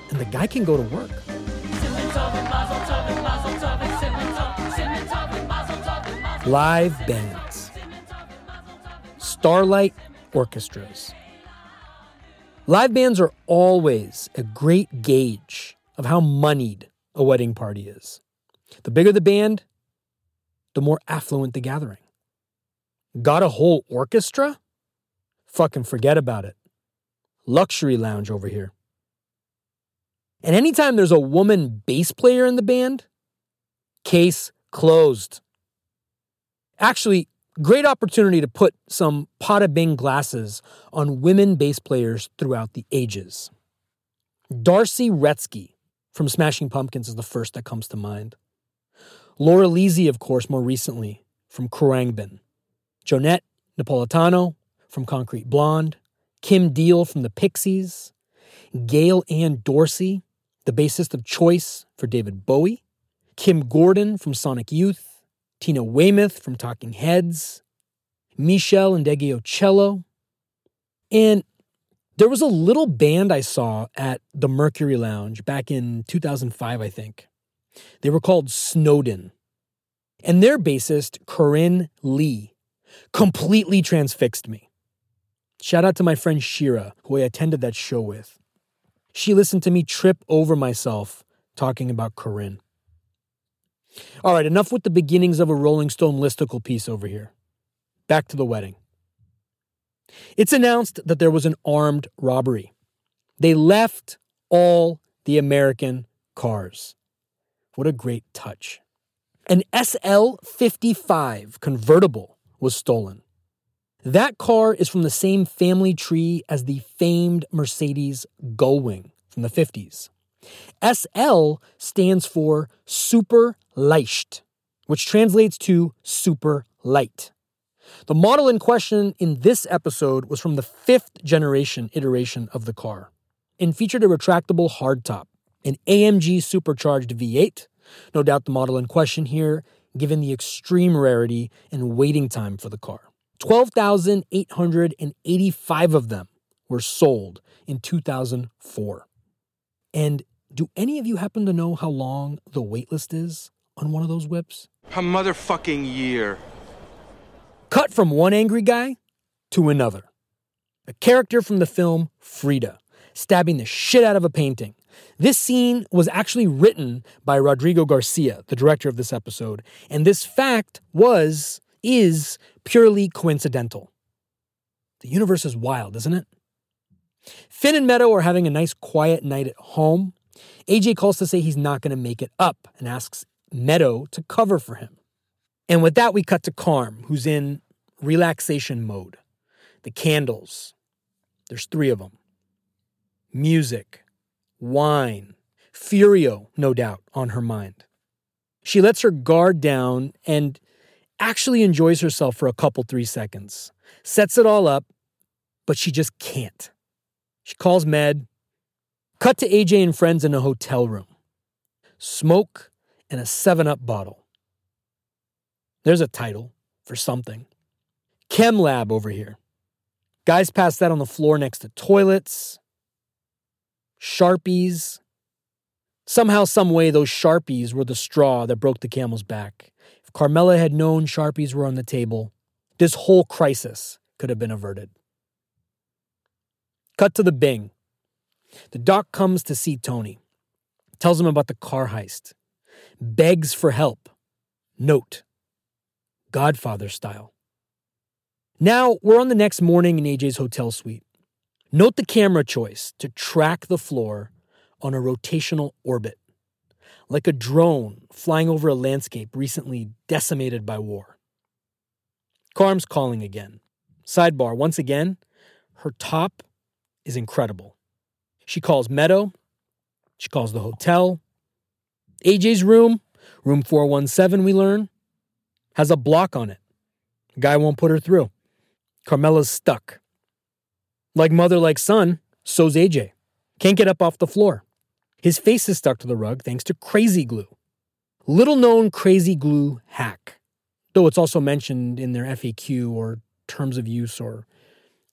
B: and the guy can go to work. Live bands, Starlight orchestras. Live bands are always a great gauge of how moneyed a wedding party is. The bigger the band, the more affluent the gathering. Got a whole orchestra? Fucking forget about it. Luxury lounge over here. And anytime there's a woman bass player in the band, case closed. Actually, great opportunity to put some Bada Bing glasses on women bass players throughout the ages. D'Arcy Wretzky from Smashing Pumpkins is the first that comes to mind. Laura Lisi, of course, more recently from Khruangbin. Johnette Napolitano from Concrete Blonde. Kim Deal from the Pixies. Gail Ann Dorsey, the bassist of Choice for David Bowie. Kim Gordon from Sonic Youth. Tina Weymouth from Talking Heads, Meshell Ndegeocello. And there was a little band I saw at the Mercury Lounge back in 2005, I think. They were called Snowden. And their bassist, Corinne Lee, completely transfixed me. Shout out to my friend Shira, who I attended that show with. She listened to me trip over myself talking about Corinne. All right, enough with the beginnings of a Rolling Stone listicle piece over here. Back to the wedding. It's announced that there was an armed robbery. They left all the American cars. What a great touch. An SL 55 convertible was stolen. That car is from the same family tree as the famed Mercedes Gullwing from the 50s. SL stands for super leicht, which translates to super light. The model in question in this episode was from the fifth generation iteration of the car and featured a retractable hardtop, an AMG supercharged V8. No doubt the model in question here, given the extreme rarity and waiting time for the car. 12,885 of them were sold in 2004. And do any of you happen to know how long the waitlist is on one of those whips?
E: A motherfucking year.
B: Cut from one angry guy to another. A character from the film Frida, stabbing the shit out of a painting. This scene was actually written by Rodrigo Garcia, the director of this episode, and this fact was, is purely coincidental. The universe is wild, isn't it? Finn and Meadow are having a nice quiet night at home. AJ calls to say he's not going to make it up and asks Meadow to cover for him. And with that, we cut to Carm, who's in relaxation mode. The candles, there's three of them. Music, wine, Furio, no doubt, on her mind. She lets her guard down and actually enjoys herself for a couple, three seconds, sets it all up, but she just can't. She calls Med, Cut to AJ and friends in a hotel room. Smoke and a 7 Up bottle. There's a title for something. Chem lab over here. Guys pass that on the floor next to toilets. Sharpies. Somehow, some way, those Sharpies were the straw that broke the camel's back. Carmela had known Sharpies were on the table, this whole crisis could have been averted. Cut to the Bing. The doc comes to see Tony, tells him about the car heist, begs for help. Note, Godfather style. Now we're on the next morning in AJ's hotel suite. Note the camera choice to track the floor on a rotational orbit, like a drone flying over a landscape recently decimated by war. Carm's calling again. Sidebar, once again, her top is incredible. She calls Meadow. She calls the hotel. AJ's room, room 417, we learn, has a block on it. guy won't put her through. Carmela's stuck. Like mother, like son, so's AJ. Can't get up off the floor. His face is stuck to the rug thanks to crazy glue. Little known crazy glue hack, though it's also mentioned in their FAQ or terms of use or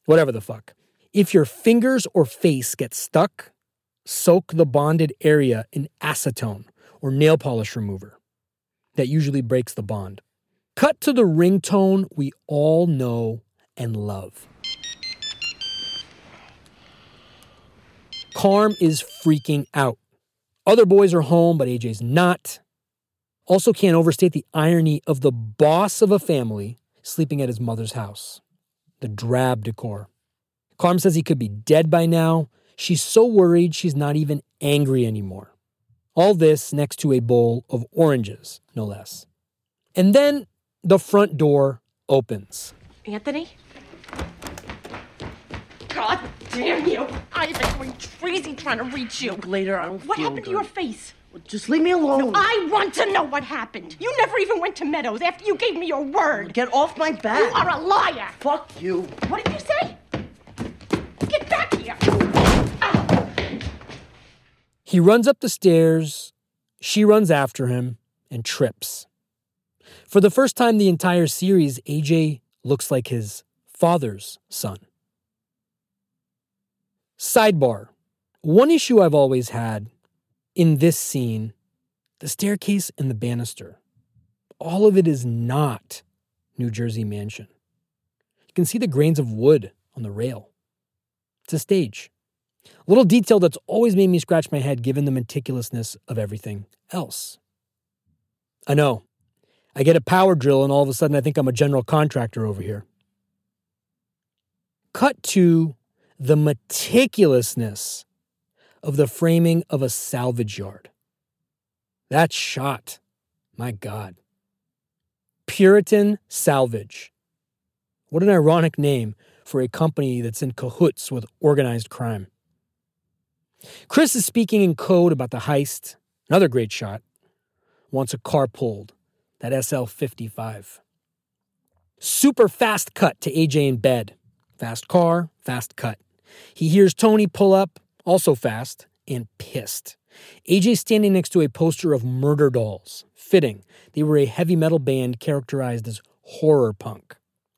B: whatever the fuck. If your fingers or face get stuck, soak the bonded area in acetone or nail polish remover. That usually breaks the bond. Cut to the ringtone we all know and love. Carm is freaking out. Other boys are home, but AJ's not. Also, can't overstate the irony of the boss of a family sleeping at his mother's house. The drab decor. Carm says he could be dead by now. She's so worried she's not even angry anymore. All this next to a bowl of oranges, no less. And then the front door opens.
D: Anthony? God damn you! I've been going crazy trying to reach you.
C: Later, I don't
D: What
C: feel
D: happened to your face?
C: Just leave me alone.
D: I want to know what happened. You never even went to Meadows after you gave me your word.
C: Get off my back.
D: You are a liar.
C: Fuck you.
D: What did you say? Get back here.
B: He runs up the stairs. She runs after him and trips. For the first time the entire series, AJ looks like his father's son. Sidebar One issue I've always had in this scene the staircase and the banister. All of it is not New Jersey Mansion. You can see the grains of wood on the rail. It's a stage. Little detail that's always made me scratch my head given the meticulousness of everything else. I know. I get a power drill and all of a sudden I think I'm a general contractor over here. Cut to the meticulousness of the framing of a salvage yard. That shot, my God. Puritan Salvage. What an ironic name for a company that's in cahoots with organized crime. Chris is speaking in code about the heist. Another great shot. Wants a car pulled. That SL 55. Super fast cut to AJ in bed. Fast car, fast cut. He hears Tony pull up, also fast, and pissed. AJ standing next to a poster of Murderdolls. Fitting. They were a heavy metal band characterized as horror punk.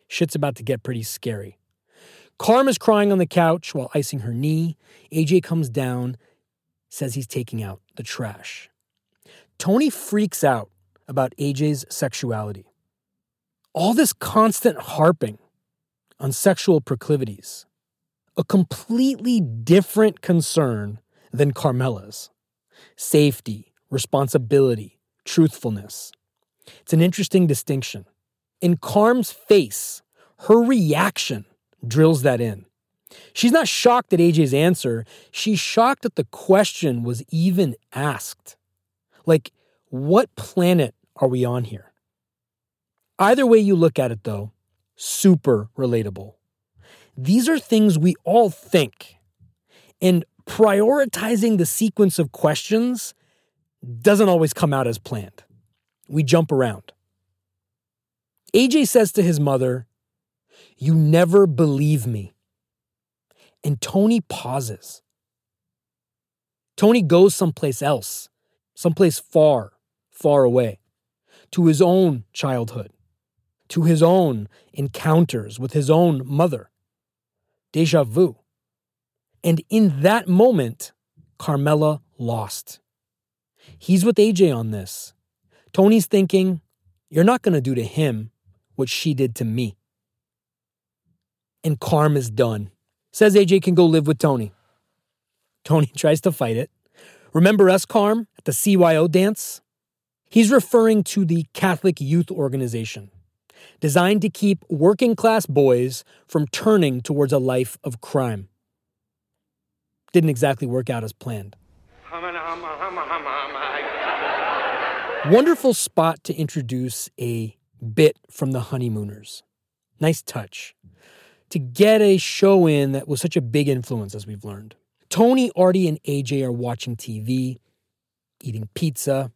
B: Shit's about to get pretty scary. Carm is crying on the couch while icing her knee. AJ comes down, says he's taking out the trash. Tony freaks out about AJ's sexuality. All this constant harping on sexual proclivities, a completely different concern than Carmela's. Safety, responsibility, truthfulness. It's an interesting distinction. In Carm's face, her reaction drills that in. She's not shocked at AJ's answer. She's shocked that the question was even asked. Like, what planet are we on here? Either way you look at it, though, super relatable. These are things we all think. And prioritizing the sequence of questions doesn't always come out as planned. We jump around. AJ says to his mother, You never believe me. And Tony pauses. Tony goes someplace else, someplace far, far away, to his own childhood, to his own encounters with his own mother. Deja vu. And in that moment, Carmela lost. He's with AJ on this. Tony's thinking, You're not going to do to him what she did to me. And Carm is done. Says AJ can go live with Tony. Tony <laughs> tries to fight it. Remember us, Carm, at the CYO dance? He's referring to the Catholic Youth Organization, designed to keep working class boys from turning towards a life of crime. Didn't exactly work out as planned. Wonderful spot to introduce a bit from the honeymooners. Nice touch. To get a show in that was such a big influence, as we've learned. Tony, Artie, and AJ are watching TV, eating pizza.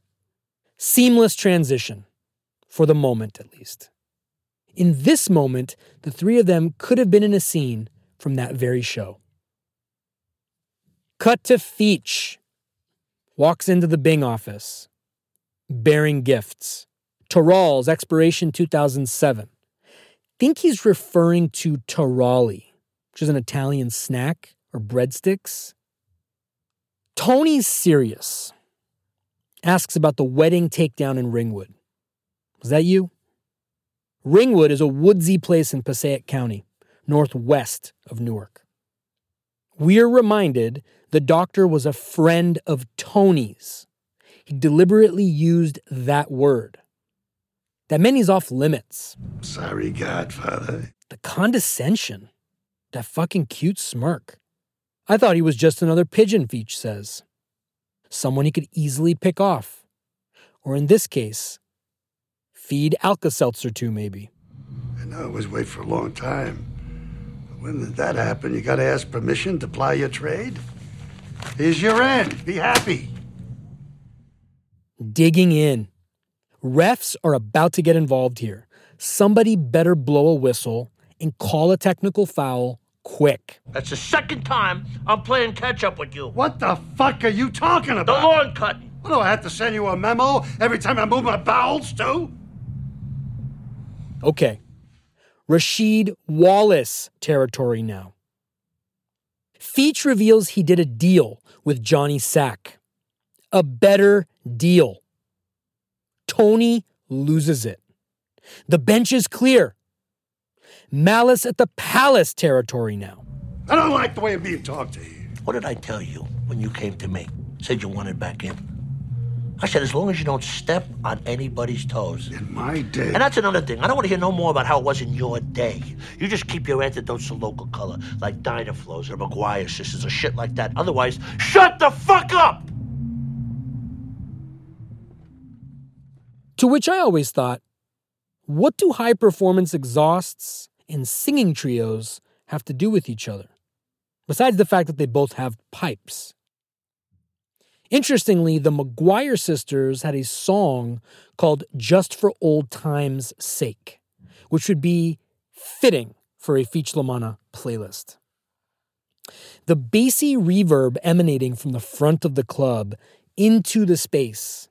B: Seamless transition, for the moment at least. In this moment, the three of them could have been in a scene from that very show. Cut to Feech. Walks into the Bing office, bearing gifts. Taral's expiration 2007. Think he's referring to taralli, which is an Italian snack or breadsticks. Tony's serious. Asks about the wedding takedown in Ringwood. Was that you? Ringwood is a woodsy place in Passaic County, northwest of Newark. We're reminded the doctor was a friend of Tony's. He deliberately used that word. That meant he's off limits.
G: Sorry, Godfather.
B: The condescension. That fucking cute smirk. I thought he was just another pigeon, Feech says. Someone he could easily pick off. Or in this case, feed Alka Seltzer to, maybe.
G: I know it was wait for a long time. But when did that happen? You gotta ask permission to ply your trade? Here's your end. Be happy.
B: Digging in. Refs are about to get involved here. Somebody better blow a whistle and call a technical foul quick.
C: That's the second time I'm playing catch up with you.
G: What the fuck are you talking about?
C: The lawn cutting.
G: What do I have to send you a memo every time I move my bowels, too?
B: Okay. Rasheed Wallace territory now. Feech reveals he did a deal with Johnny Sack. A better deal. Tony loses it. The bench is clear. Malice at the Palace territory now.
G: I don't like the way I'm being talked to here.
C: What did I tell you when you came to me? Said you wanted back in. I said, as long as you don't step on anybody's toes.
G: In my day.
C: And that's another thing. I don't want to hear no more about how it was in your day. You just keep your antidotes to local color, like Dynaflows or McGuire sisters or shit like that. Otherwise, shut the fuck up!
B: To which I always thought, what do high performance exhausts and singing trios have to do with each other? Besides the fact that they both have pipes. Interestingly, the McGuire sisters had a song called Just for Old Times' Sake, which would be fitting for a Feech La Manna playlist. The bassy reverb emanating from the front of the club into the space,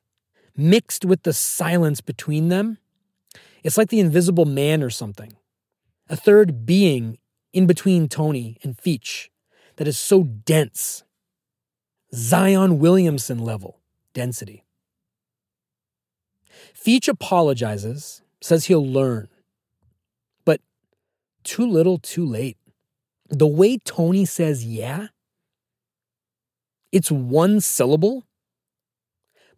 B: mixed with the silence between them, it's like the invisible man or something. A third being in between Tony and Feech that is so dense Zion Williamson level density. Feech apologizes, says he'll learn, but too little, too late. The way Tony says yeah, it's one syllable,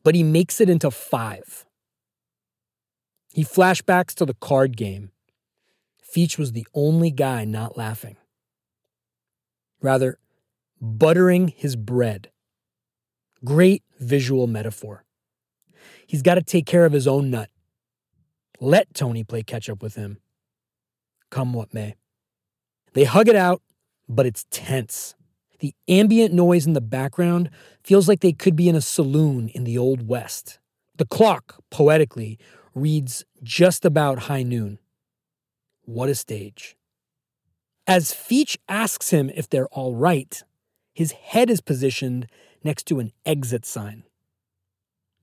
B: but he makes it into five. He flashbacks to the card game. Feech was the only guy not laughing. Rather, buttering his bread. Great visual metaphor. He's got to take care of his own nut. Let Tony play catch up with him. Come what may. They hug it out, but it's tense. The ambient noise in the background feels like they could be in a saloon in the Old West. The clock, poetically, reads just about high noon. What a stage. As Feech asks him if they're all right, his head is positioned next to an exit sign.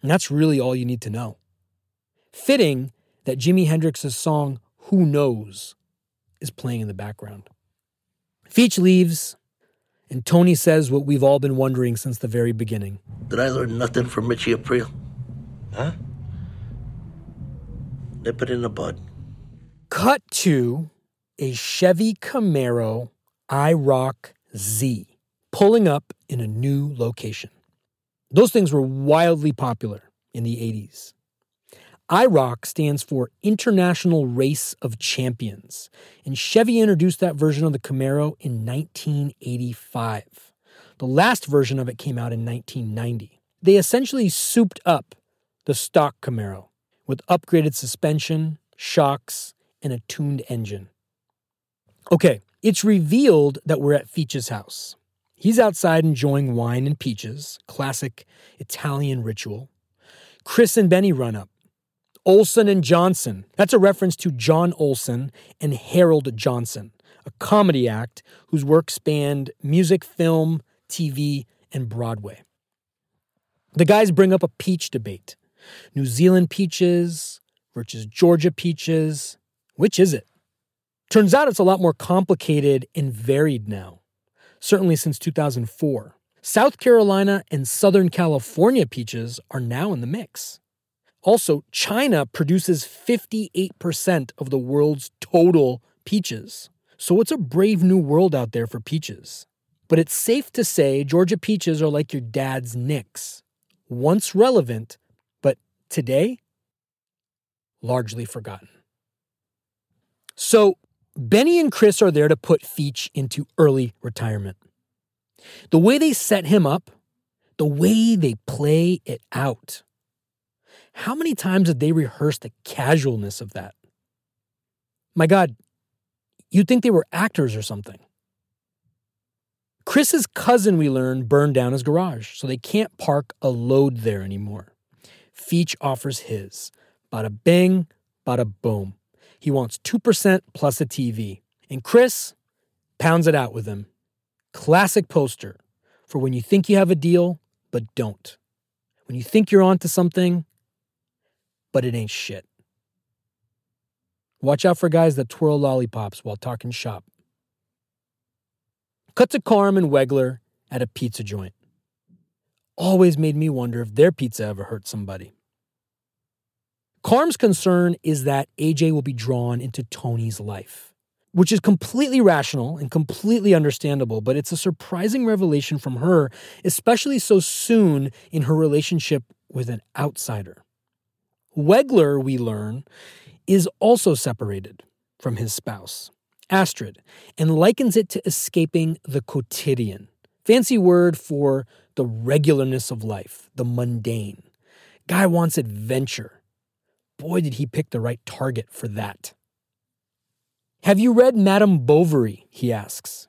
B: And that's really all you need to know. Fitting that Jimi Hendrix's song Who Knows is playing in the background. Feech leaves, and Tony says what we've all been wondering since the very beginning.
C: Did I learn nothing from Richie April? Huh? Nip it in the bud.
B: Cut to a Chevy Camaro IROC Z pulling up in a new location. Those things were wildly popular in the 80s. IROC stands for International Race of Champions, and Chevy introduced that version of the Camaro in 1985. The last version of it came out in 1990. They essentially souped up the stock Camaro with upgraded suspension, shocks, and a tuned engine. Okay, it's revealed that we're at Feech's house. He's outside enjoying wine and peaches, classic Italian ritual. Chris and Benny run up. Olsen and Johnson. That's a reference to John Olsen and Harold Johnson, a comedy act whose work spanned music, film, TV, and Broadway. The guys bring up a peach debate New Zealand peaches versus Georgia peaches. Which is it? Turns out it's a lot more complicated and varied now, certainly since 2004. South Carolina and Southern California peaches are now in the mix. Also, China produces 58% of the world's total peaches. So it's a brave new world out there for peaches. But it's safe to say Georgia peaches are like your dad's Knicks. Once relevant, but today, largely forgotten. So, Benny and Chris are there to put Feech into early retirement. The way they set him up, the way they play it out. How many times did they rehearse the casualness of that? My God, you'd think they were actors or something. Chris's cousin, we learn, burned down his garage, so they can't park a load there anymore. Feech offers his. Bada bing, bada boom. He wants 2% plus a TV. And Chris pounds it out with him. Classic poster for when you think you have a deal, but don't. When you think you're onto something, but it ain't shit. Watch out for guys that twirl lollipops while talking shop. Cut to Carm and Wegler at a pizza joint. Always made me wonder if their pizza ever hurt somebody. Carm's concern is that AJ will be drawn into Tony's life, which is completely rational and completely understandable, but it's a surprising revelation from her, especially so soon in her relationship with an outsider. Wegler, we learn, is also separated from his spouse. Astrid, and likens it to escaping the quotidian. Fancy word for the regularness of life, the mundane. Guy wants adventure. Boy, did he pick the right target for that. Have you read Madame Bovary? He asks.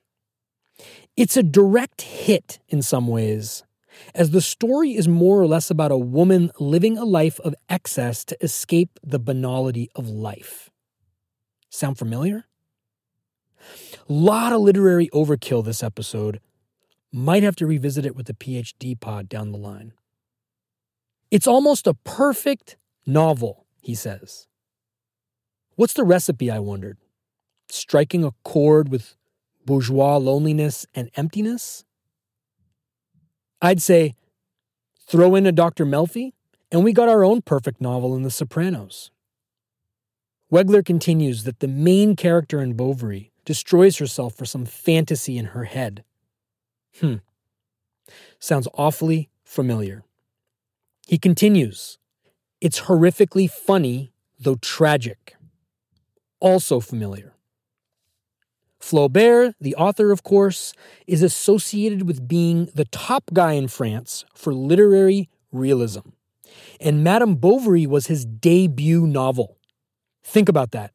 B: It's a direct hit in some ways, as the story is more or less about a woman living a life of excess to escape the banality of life. Sound familiar? Lot of literary overkill this episode. Might have to revisit it with the PhD pod down the line. It's almost a perfect novel, he says. What's the recipe, I wondered? Striking a chord with bourgeois loneliness and emptiness? I'd say throw in a Dr. Melfi, and we got our own perfect novel in The Sopranos. Wegler continues that the main character in Bovary destroys herself for some fantasy in her head. Hmm. Sounds awfully familiar. He continues It's horrifically funny, though tragic. Also familiar. Flaubert, the author, of course, is associated with being the top guy in France for literary realism. And Madame Bovary was his debut novel. Think about that.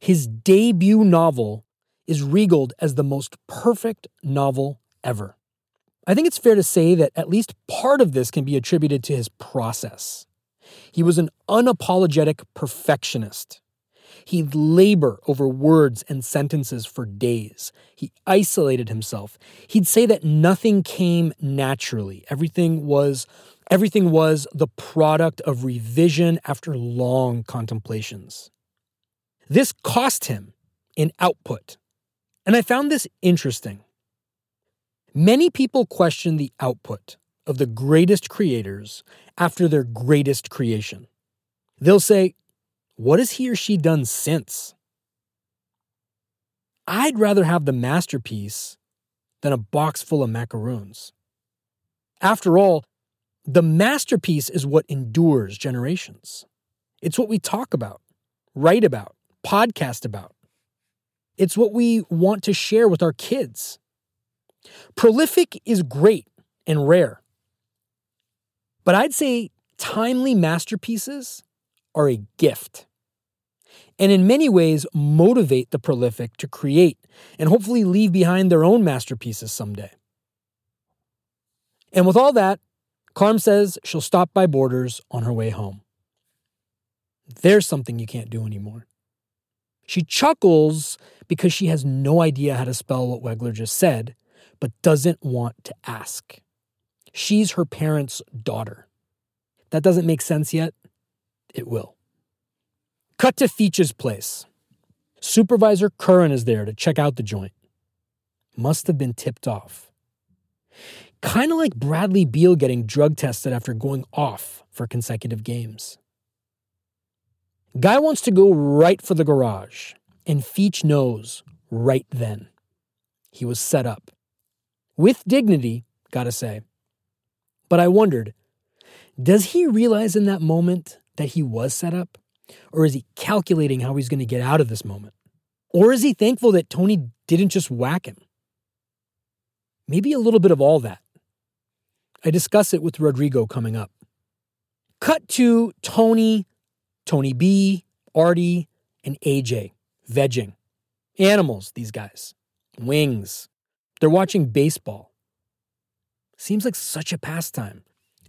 B: His debut novel is regaled as the most perfect novel ever. I think it's fair to say that at least part of this can be attributed to his process. He was an unapologetic perfectionist. He'd labor over words and sentences for days. He isolated himself. He'd say that nothing came naturally. Everything was everything was the product of revision after long contemplations. This cost him in output. And I found this interesting. Many people question the output of the greatest creators after their greatest creation. They'll say, What has he or she done since? I'd rather have the masterpiece than a box full of macaroons. After all, the masterpiece is what endures generations. It's what we talk about, write about, podcast about. It's what we want to share with our kids. Prolific is great and rare. But I'd say timely masterpieces are a gift. And in many ways, motivate the prolific to create and hopefully leave behind their own masterpieces someday. And with all that, Carm says she'll stop by Borders on her way home. There's something you can't do anymore. She chuckles because she has no idea how to spell what Wegler just said, but doesn't want to ask. She's her parents' daughter. That doesn't make sense yet? It will. Cut to Feech's place. Supervisor Curran is there to check out the joint. Must have been tipped off. Kind of like Bradley Beal getting drug tested after going off for consecutive games. Guy wants to go right for the garage, and Feach knows right then. He was set up. With dignity, gotta say. But I wondered does he realize in that moment that he was set up? Or is he calculating how he's going to get out of this moment? Or is he thankful that Tony didn't just whack him? Maybe a little bit of all that. I discuss it with Rodrigo coming up. Cut to Tony, Tony B, Artie, and AJ vegging. Animals, these guys. Wings. They're watching baseball. Seems like such a pastime,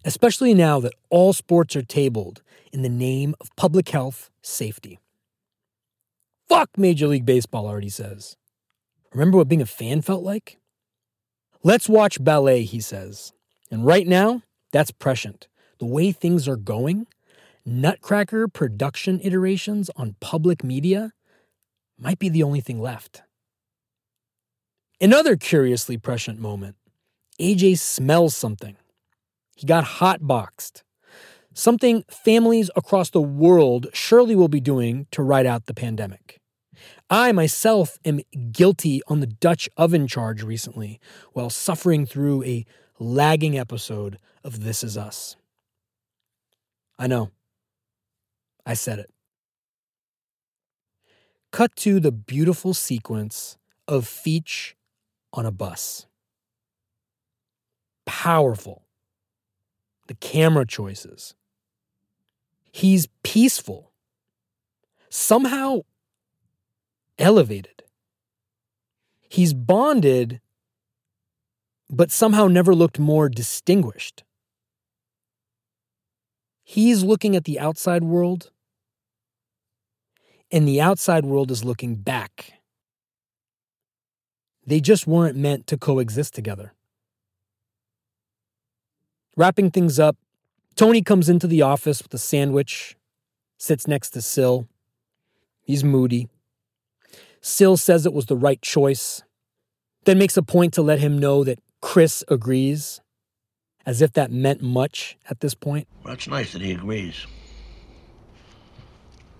B: especially now that all sports are tabled in the name of public health safety. Fuck Major League Baseball, Artie says. Remember what being a fan felt like? Let's watch ballet, he says. And right now, that's prescient. The way things are going, Nutcracker production iterations on public media might be the only thing left. Another curiously prescient moment AJ smells something. He got hotboxed. Something families across the world surely will be doing to ride out the pandemic. I myself am guilty on the Dutch oven charge recently while suffering through a lagging episode of This Is Us. I know. I said it. Cut to the beautiful sequence of Feech on a bus. Powerful. The camera choices. He's peaceful. Somehow elevated. He's bonded, but somehow never looked more distinguished. He's looking at the outside world, and the outside world is looking back. They just weren't meant to coexist together. Wrapping things up, Tony comes into the office with a sandwich, sits next to Sil. He's moody. Sil says it was the right choice, then makes a point to let him know that Chris agrees, as if that meant much at this point.
C: Well, that's nice that he agrees.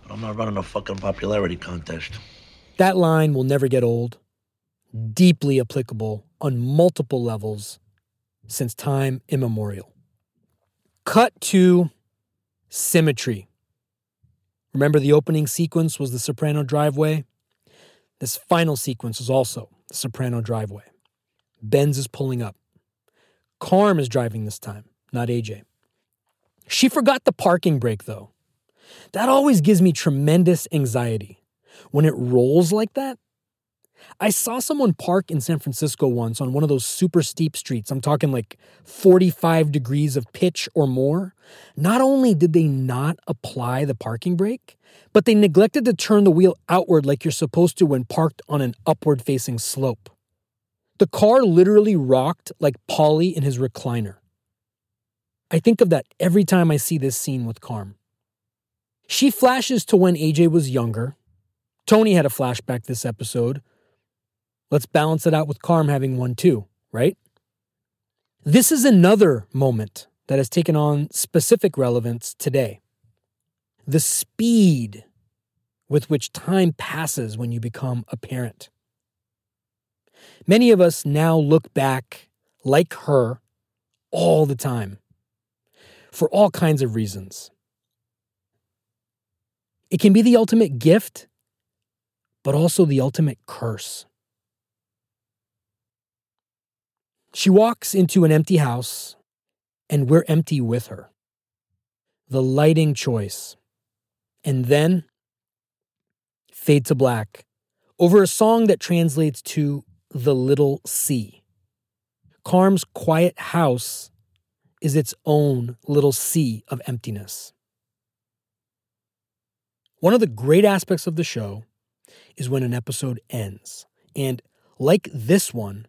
C: But I'm not running a fucking popularity contest.
B: That line will never get old, deeply applicable on multiple levels since time immemorial. Cut to symmetry. Remember, the opening sequence was the Soprano driveway? This final sequence is also the Soprano driveway. Benz is pulling up. Carm is driving this time, not AJ. She forgot the parking brake, though. That always gives me tremendous anxiety. When it rolls like that, I saw someone park in San Francisco once on one of those super steep streets. I'm talking like 45 degrees of pitch or more. Not only did they not apply the parking brake, but they neglected to turn the wheel outward like you're supposed to when parked on an upward facing slope. The car literally rocked like Polly in his recliner. I think of that every time I see this scene with Carm. She flashes to when AJ was younger. Tony had a flashback this episode Let's balance it out with Carm having one too, right? This is another moment that has taken on specific relevance today. The speed with which time passes when you become a parent. Many of us now look back like her all the time for all kinds of reasons. It can be the ultimate gift, but also the ultimate curse. She walks into an empty house, and we're empty with her. The lighting choice. And then fade to black over a song that translates to The Little Sea. Carm's quiet house is its own little sea of emptiness. One of the great aspects of the show is when an episode ends. And like this one,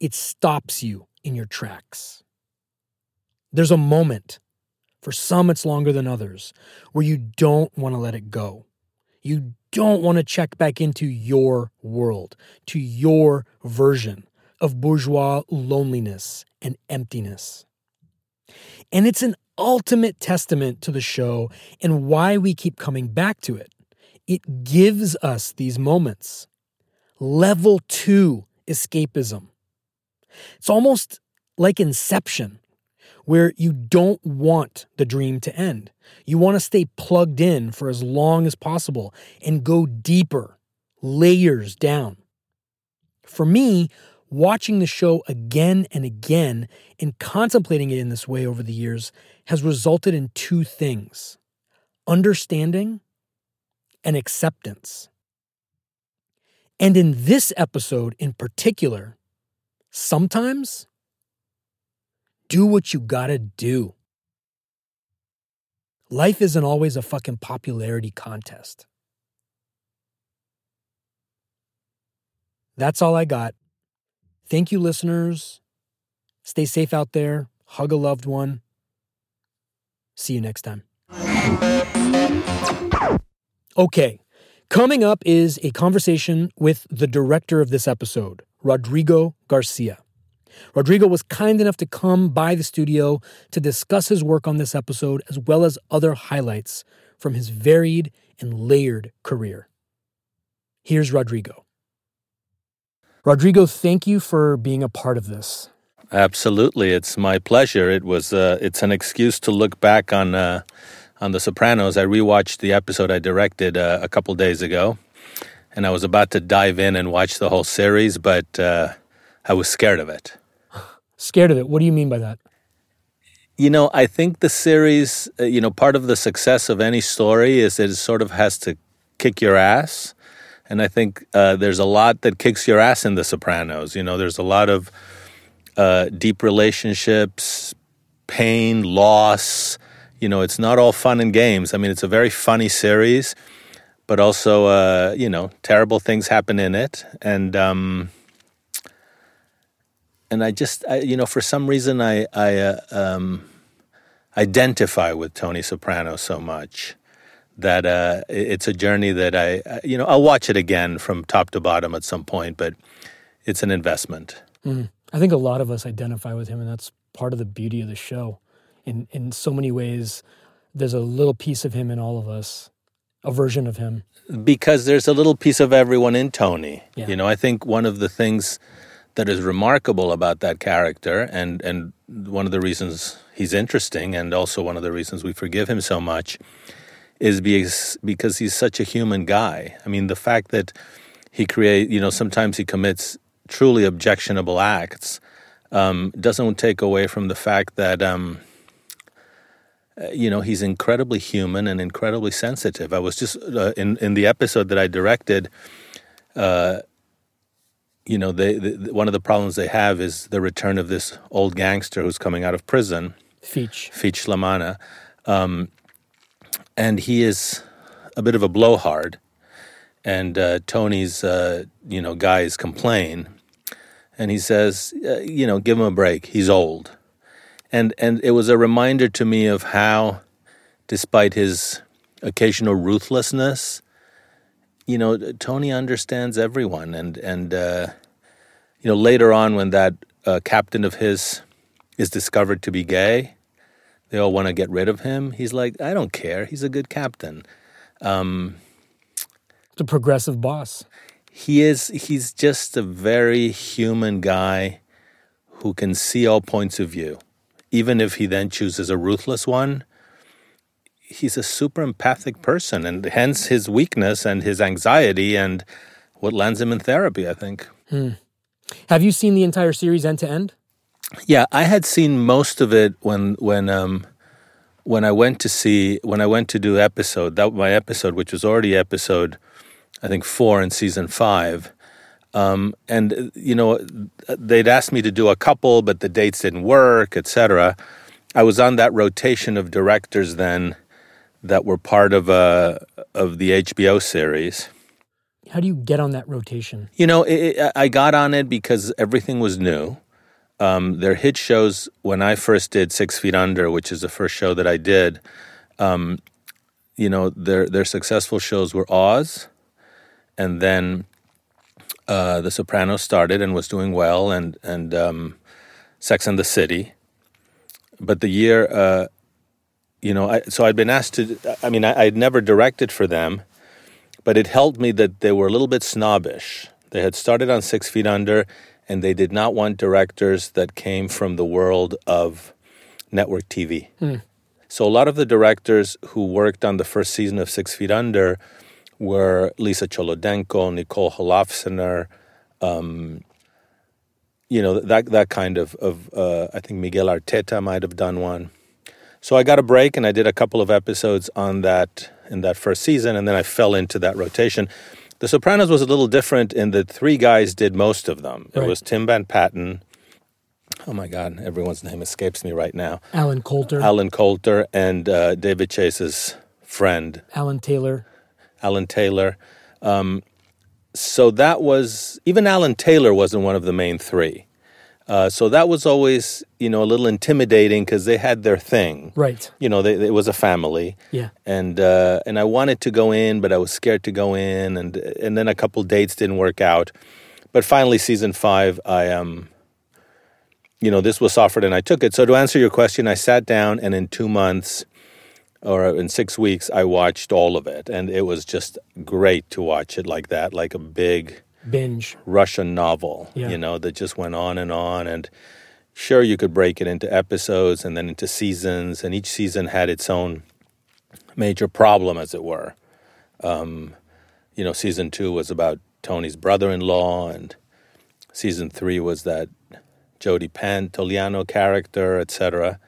B: it stops you in your tracks. There's a moment, for some it's longer than others, where you don't want to let it go. You don't want to check back into your world, to your version of bourgeois loneliness and emptiness. And it's an ultimate testament to the show and why we keep coming back to it. It gives us these moments. Level two escapism. It's almost like Inception, where you don't want the dream to end. You want to stay plugged in for as long as possible and go deeper, layers down. For me, watching the show again and again and contemplating it in this way over the years has resulted in two things understanding and acceptance. And in this episode in particular, sometimes do what you gotta do. Life isn't always a fucking popularity contest. That's all I got. Thank you, listeners. Stay safe out there. Hug a loved one. See you next time. Okay, coming up is a conversation with the director of this episode, Rodrigo Garcia. Rodrigo was kind enough to come by the studio to discuss his work on this episode as well as other highlights from his varied and layered career. Here's Rodrigo. Rodrigo, thank you for being a part of this.
A: Absolutely, it's my pleasure. It was uh, it's an excuse to look back on uh, on The Sopranos. I rewatched the episode I directed uh, a couple days ago, and I was about to dive in and watch the whole series, but uh, I was scared of it.
B: Scared of it? What do you mean by that?
A: You know, I think the series, uh, you know, part of the success of any story is it sort of has to kick your ass. And I think uh, there's a lot that kicks your ass in The Sopranos. You know, there's a lot of uh, deep relationships, pain, loss. You know, it's not all fun and games. I mean, it's a very funny series, but also, uh, you know, terrible things happen in it. And, um, and I just, I, you know, for some reason, I, I uh, um, identify with Tony Soprano so much that uh, it's a journey that I, you know, I'll watch it again from top to bottom at some point, but it's an investment.
B: Mm. I think a lot of us identify with him, and that's part of the beauty of the show. In in so many ways, there's a little piece of him in all of us, a version of him.
A: Because there's a little piece of everyone in Tony.
B: Yeah.
A: You know, I think one of the things that is remarkable about that character, and and one of the reasons he's interesting, and also one of the reasons we forgive him so much, is because because he's such a human guy. I mean, the fact that he create, you know, sometimes he commits truly objectionable acts um, doesn't take away from the fact that um, you know he's incredibly human and incredibly sensitive. I was just uh, in in the episode that I directed. Uh, you know, they, the, one of the problems they have is the return of this old gangster who's coming out of prison,
B: Feech.
A: Feech La Manna, um, and he is a bit of a blowhard. And uh, Tony's, uh, you know, guys complain, and he says, uh, you know, give him a break. He's old, and and it was a reminder to me of how, despite his occasional ruthlessness, you know, Tony understands everyone, and and uh, you know, later on when that uh, captain of his is discovered to be gay, they all want to get rid of him. He's like, I don't care. He's a good captain. Um,
B: the progressive boss.
A: He is. He's just a very human guy who can see all points of view, even if he then chooses a ruthless one. He's a super empathic person, and hence his weakness and his anxiety, and what lands him in therapy. I think.
B: Hmm. Have you seen the entire series end to end?
A: Yeah, I had seen most of it when when um, when I went to see when I went to do episode that my episode, which was already episode, I think four in season five. Um, and you know, they'd asked me to do a couple, but the dates didn't work, etc. I was on that rotation of directors then that were part of a of the HBO series.
B: how do you get on that rotation?
A: You know, it, it, I got on it because everything was new. Um, their hit shows when I first did Six Feet Under, which is the first show that I did. Um, you know, their their successful shows were Oz, and then uh, The Sopranos started and was doing well, and and um, Sex and the City. But the year, uh, you know, I, so I'd been asked to. I mean, I, I'd never directed for them, but it helped me that they were a little bit snobbish. They had started on Six Feet Under, and they did not want directors that came from the world of network TV.
B: Mm.
A: So a lot of the directors who worked on the first season of Six Feet Under were Lisa Cholodenko, Nicole Holofcener, um, you know that that kind of of uh, I think Miguel Arteta might have done one. So I got a break and I did a couple of episodes on that in that first season, and then I fell into that rotation. The Sopranos was a little different in that three guys did most of them. Right. It was Tim Van Patten, oh my God, everyone's name escapes me right now.
B: Alan Coulter.
A: Alan Coulter and uh, David Chase's friend.
B: Alan Taylor.
A: Alan Taylor. Um, so that was, even Alan Taylor wasn't one of the main three. Uh, so that was always, you know, a little intimidating because they had their thing.
B: Right.
A: You know, they, it was a family.
B: Yeah.
A: And uh, and I wanted to go in, but I was scared to go in, and and then a couple dates didn't work out. But finally, season five, I um, you know, this was offered and I took it. So to answer your question, I sat down and in two months or in six weeks, I watched all of it. And it was just great to watch it like that, like a big
B: binge
A: Russian novel,
B: yeah.
A: you know, that just went on and on. And sure, you could break it into episodes and then into seasons, and each season had its own major problem, as it were. Um, you know, season two was about Tony's brother in law, and season three was that Joey Pantoliano character, etc.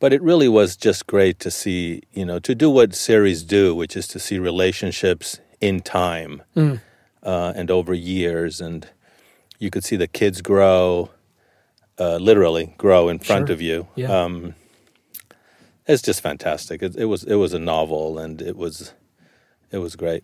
A: But it really was just great to see, you know, to do what series do, which is to see relationships in time
B: mm.
A: uh, and over years, and you could see the kids grow, uh, literally grow in front
B: sure.
A: of you.
B: Yeah.
A: Um, it's just fantastic. It, it was it was a novel, and it was it was great.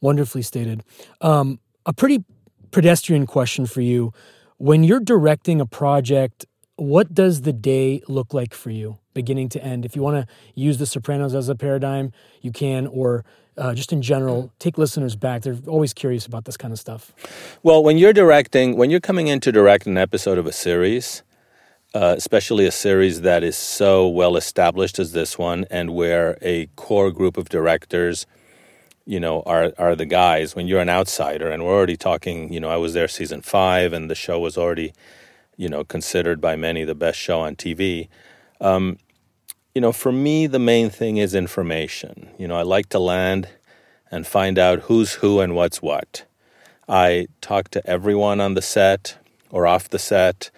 B: Wonderfully stated. Um, a pretty pedestrian question for you when you're directing a project, what does the day look like for you, beginning to end? If you want to use The Sopranos as a paradigm, you can, or uh, just in general, take listeners back. They're always curious about this kind of stuff.
A: Well, when you're directing, when you're coming in to direct an episode of a series, uh, especially a series that is so well established as this one, and where a core group of directors you know, are are the guys when you're an outsider, and we're already talking. You know, I was there season five, and the show was already, you know, considered by many the best show on TV. Um, you know, for me, the main thing is information. You know, I like to land and find out who's who and what's what. I talk to everyone on the set or off the set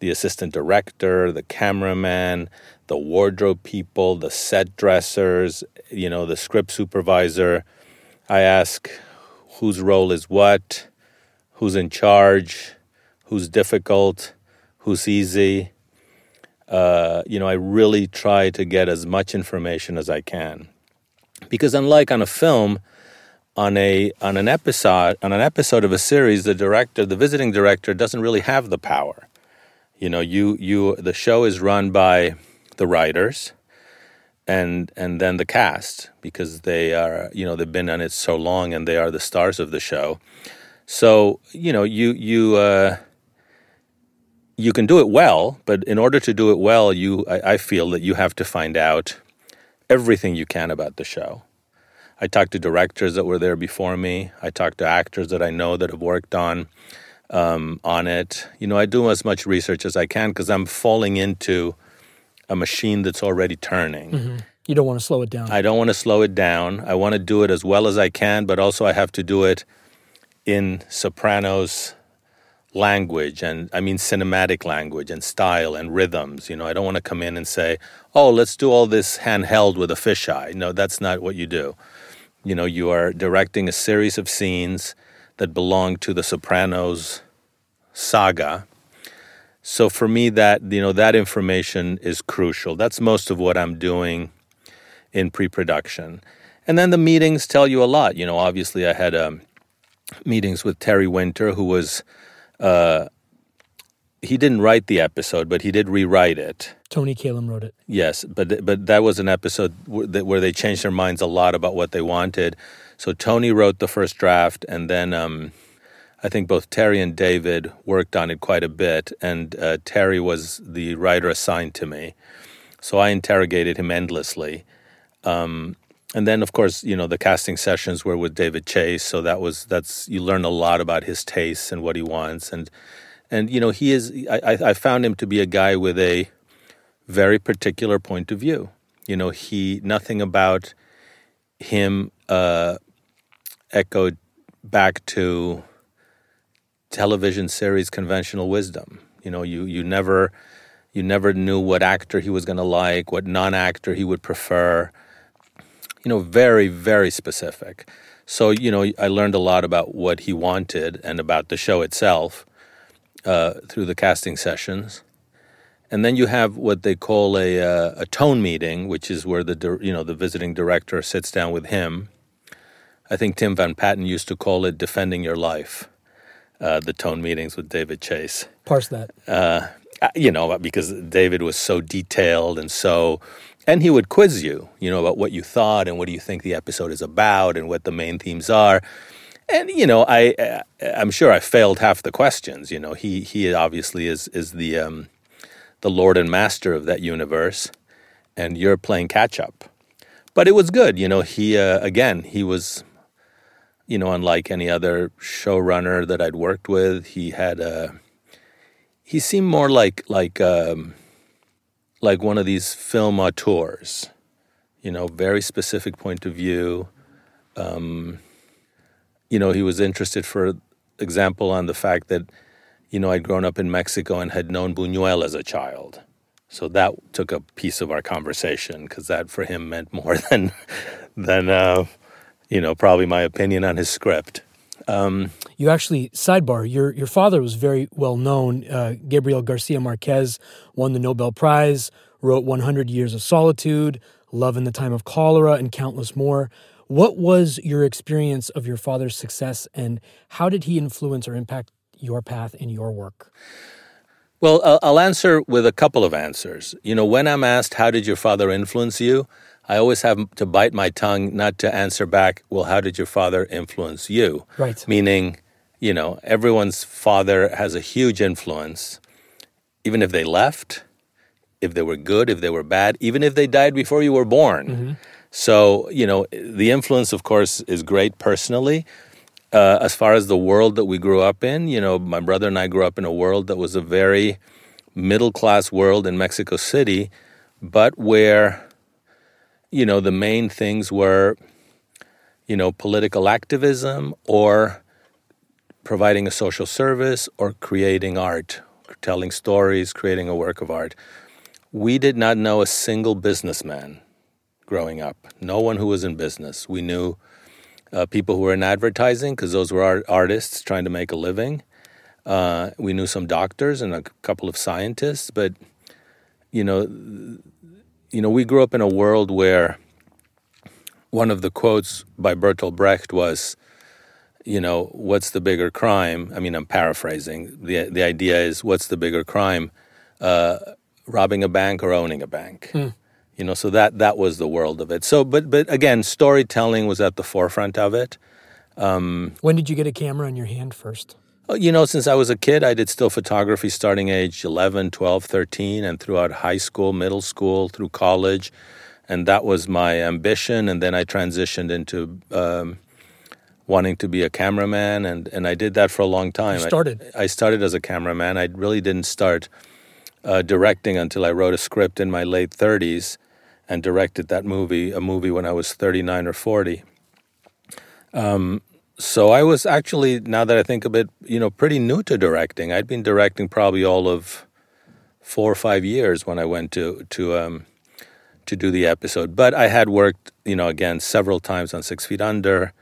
A: the assistant director, the cameraman, the wardrobe people, the set dressers, you know, the script supervisor. I ask whose role is what, who's in charge, who's difficult, who's easy. Uh, you know, I really try to get as much information as I can, because unlike on a film, on a on an episode on an episode of a series, the director, the visiting director, doesn't really have the power. You know, you you the show is run by the writers and and then the cast because they are you know they've been on it so long and they are the stars of the show. So you know you you uh, you can do it well, but in order to do it well, you I, I feel that you have to find out everything you can about the show. I talked to directors that were there before me. I talked to actors that I know that have worked on um, on it. You know, I do as much research as I can because I'm falling into a machine that's already turning.
B: Mm-hmm. You don't want to slow it down.
A: I don't want to slow it down. I want to do it as well as I can, but also I have to do it in Sopranos language and I mean cinematic language and style and rhythms. You know, I don't want to come in and say, "Oh, let's do all this handheld with a fisheye." No, that's not what you do. You know, you are directing a series of scenes that belong to the Sopranos saga so for me, that you know that information is crucial. That's most of what I'm doing in pre-production, and then the meetings tell you a lot. You know, obviously, I had a meetings with Terry Winter, who was uh, he didn't write the episode, but he did rewrite it.
B: Toni Kalem wrote it.
A: Yes, but but that was an episode where they changed their minds a lot about what they wanted. So Toni wrote the first draft, and then um, I think both Terry and David worked on it quite a bit. And uh, Terry was the writer assigned to me, so I interrogated him endlessly. Um, and then, of course, you know the casting sessions were with David Chase, so that was that's you learn a lot about his tastes and what he wants, and and you know he is. I, I found him to be a guy with a very particular point of view. You know, he nothing about him uh, echoed back to television series conventional wisdom. You know, you you never you never knew what actor he was going to like, what non-actor he would prefer. You know, very very specific. So you know, I learned a lot about what he wanted and about the show itself uh, through the casting sessions. And then you have what they call a uh, a tone meeting, which is where the you know the visiting director sits down with him. I think Tim Van Patten used to call it defending your life. Uh, the tone meetings with David Chase.
B: Parse that.
A: Uh, you know, because David was so detailed and so, and he would quiz you, you know, about what you thought and what do you think the episode is about and what the main themes are. And you know, I uh, I'm sure I failed half the questions. You know, he he obviously is is the um, the lord and master of that universe, and you're playing catch up. But it was good. You know, he uh, again he was, you know, unlike any other showrunner that I'd worked with. He had a he seemed more like like um, like one of these film auteurs. You know, very specific point of view. Um, you know, he was interested, for example, on the fact that, you know, I'd grown up in Mexico and had known Buñuel as a child. So that took a piece of our conversation because that for him meant more <laughs> than, than uh, you know, probably my opinion on his script. Um,
B: you actually sidebar. Your your father was very well known. Uh, Gabriel Garcia Marquez won the Nobel Prize, wrote 100 Years of Solitude, Love in the Time of Cholera, and countless more. What was your experience of your father's success, and how did he influence or impact your path in your work?
A: Well, I'll answer with a couple of answers. You know, when I'm asked, How did your father influence you? I always have to bite my tongue not to answer back, Well, how did your father influence you?
B: Right.
A: Meaning, you know, everyone's father has a huge influence, even if they left, if they were good, if they were bad, even if they died before you were born. Mm-hmm. So, you know, the influence, of course, is great personally. Uh, as far as the world that we grew up in, you know, my brother and I grew up in a world that was a very middle class world in Mexico City, but where, you know, the main things were, you know, political activism or providing a social service or creating art, telling stories, creating a work of art. We did not know a single businessman growing up. No one who was in business. We knew uh, people who were in advertising because those were our artists trying to make a living. Uh, we knew some doctors and a couple of scientists, but you know, you know, we grew up in a world where one of the quotes by Bertolt Brecht was, you know, what's the bigger crime? I mean, I'm paraphrasing. the The idea is, what's the bigger crime, uh, robbing a bank or owning a bank? Hmm you know so that that was the world of it so but but again storytelling was at the forefront of it
B: um, when did you get a camera in your hand first
A: you know since i was a kid i did still photography starting age 11 12 13 and throughout high school middle school through college. And that was my ambition. And then i transitioned into um, wanting to be a cameraman. And, and i did that for a long time.
B: You started.
A: I, I started as a cameraman. I really didn't start uh, directing until i wrote a script in my late 30s and directed that movie, a movie when I was 39 or 40. Um, so I was actually, now that I think of it, you know, pretty new to directing. I'd been directing probably all of four or five years when I went to to um, to do the episode. But I had worked, you know, again several times on Six Feet Under.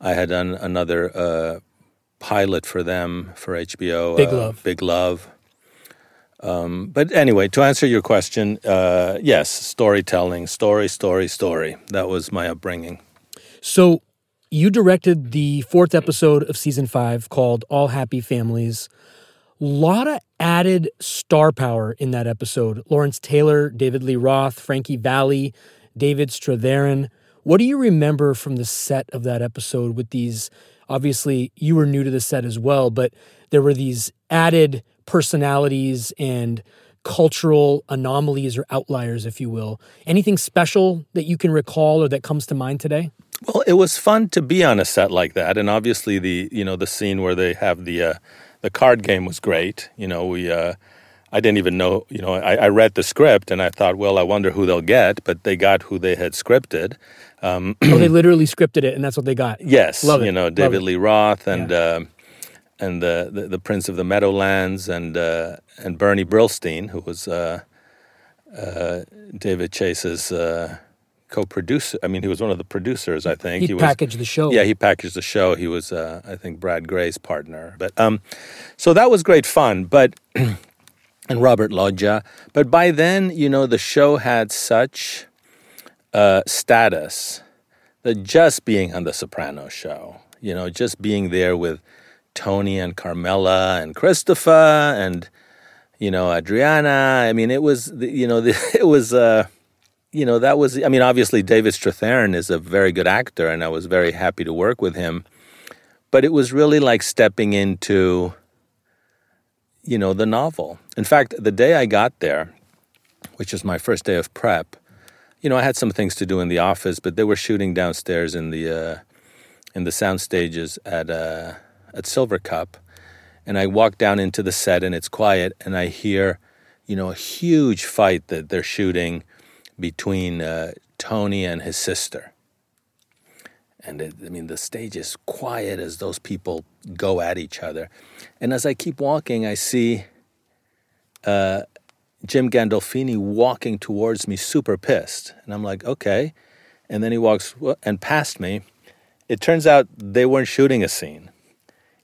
A: I had done another uh, pilot for them for HBO,
B: Big uh, Love.
A: Big Love. Um, but anyway, to answer your question, uh, yes, storytelling, story, story, story. That was my upbringing.
B: So you directed the fourth episode of season five called All Happy Families. Lot of added star power in that episode. Lawrence Taylor, David Lee Roth, Frankie Valli, David Strathairn. What do you remember from the set of that episode with these? Obviously, you were new to the set as well, but there were these added personalities and cultural anomalies or outliers, if you will. Anything special that you can recall or that comes to mind today?
A: Well, it was fun to be on a set like that, and obviously the you know the scene where they have the uh, the card game was great. You know, we uh, I didn't even know. You know, I, I, read the script and I thought, well, I wonder who they'll get, but they got who they had scripted.
B: Um, <clears throat> oh, they literally scripted it, and that's what they got.
A: Yes,
B: Love
A: you know, David Lee Roth and. Yeah. Uh, and the, the, the Prince of the Meadowlands and uh, and Bernie Brillstein, who was uh, uh, David Chase's uh, co-producer. I mean, he was one of the producers. I think
B: he,
A: he
B: packaged
A: was,
B: the show.
A: Yeah, he packaged the show. He was, uh, I think, Brad Grey's partner. But um, so that was great fun. But <clears throat> and Robert Loggia. But by then, you know, the show had such uh, status that just being on the Sopranos show, you know, just being there with Tony and Carmela and Christopher and you know Adriana. I mean, it was you know <laughs> it was. Uh, you know, that was, I mean, obviously David Strathairn is a very good actor and I was very happy to work with him. But it was really like stepping into, you know, the novel. In fact, the day I got there, which was my first day of prep, you know, I had some things to do in the office, but they were shooting downstairs in the, uh, in the sound stages at, uh, at Silvercup. And I walk down into the set and it's quiet and I hear, you know, a huge fight that they're shooting between uh, Tony and his sister. And it, I mean, the stage is quiet as those people go at each other. And as I keep walking, I see uh, Jim Gandolfini walking towards me, super pissed. And I'm like, okay. And then he walks and past me. It turns out they weren't shooting a scene.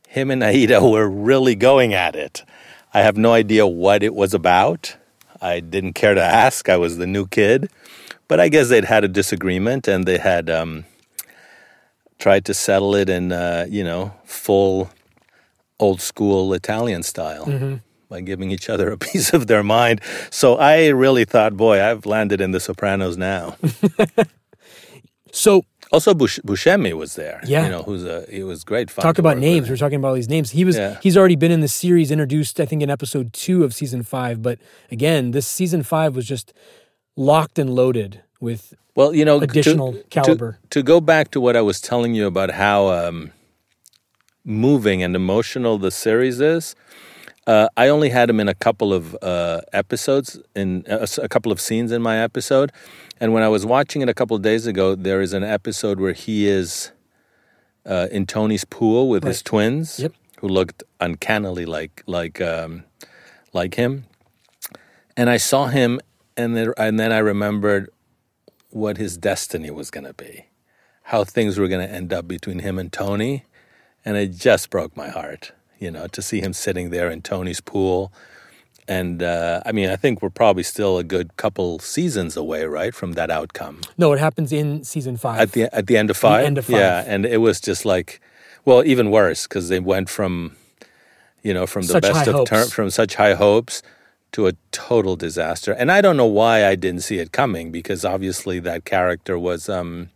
A: Him and Aida <laughs> were really going at it. I have no idea what it was about. I didn't care to ask. I was the new kid. But I guess they'd had a disagreement and they had um, tried to settle it in, uh, you know, full old school Italian style. Mm-hmm. By giving each other a <laughs> piece of their mind. So I really thought, boy, I've landed in the Sopranos now. <laughs>
B: so
A: also, Bush, Buscemi was there.
B: Yeah,
A: you know, who's a he was great. Fun
B: Talk about names. We're talking about all these names. He was yeah. he's already been in the series, introduced I think in episode two of season five. But again, this season five was just locked and loaded with
A: well, you know,
B: additional
A: to,
B: caliber.
A: To, to, go back to what I was telling you about how um, moving and emotional the series is. Uh, I only had him in a couple of uh, episodes, in a, uh, a couple of scenes in my episode, and when I was watching it a couple of days ago, there is an episode where he is uh, in Tony's pool with right. his twins,
B: yep.
A: who looked uncannily like like um, like him. And I saw him, and then and then I remembered what his destiny was going to be, how things were going to end up between him and Tony, and it just broke my heart. You know, to see him sitting there in Tony's pool and uh, I mean, I think we're probably still a good couple seasons away, right, from that outcome.
B: No, it happens in season five.
A: At the at the end of five.
B: The end of five.
A: Yeah, and it was just like, well, even worse because they went from, you know, from the
B: such
A: best
B: of
A: terms, from such high hopes to a total disaster. And I don't know why I didn't see it coming because obviously that character was, um,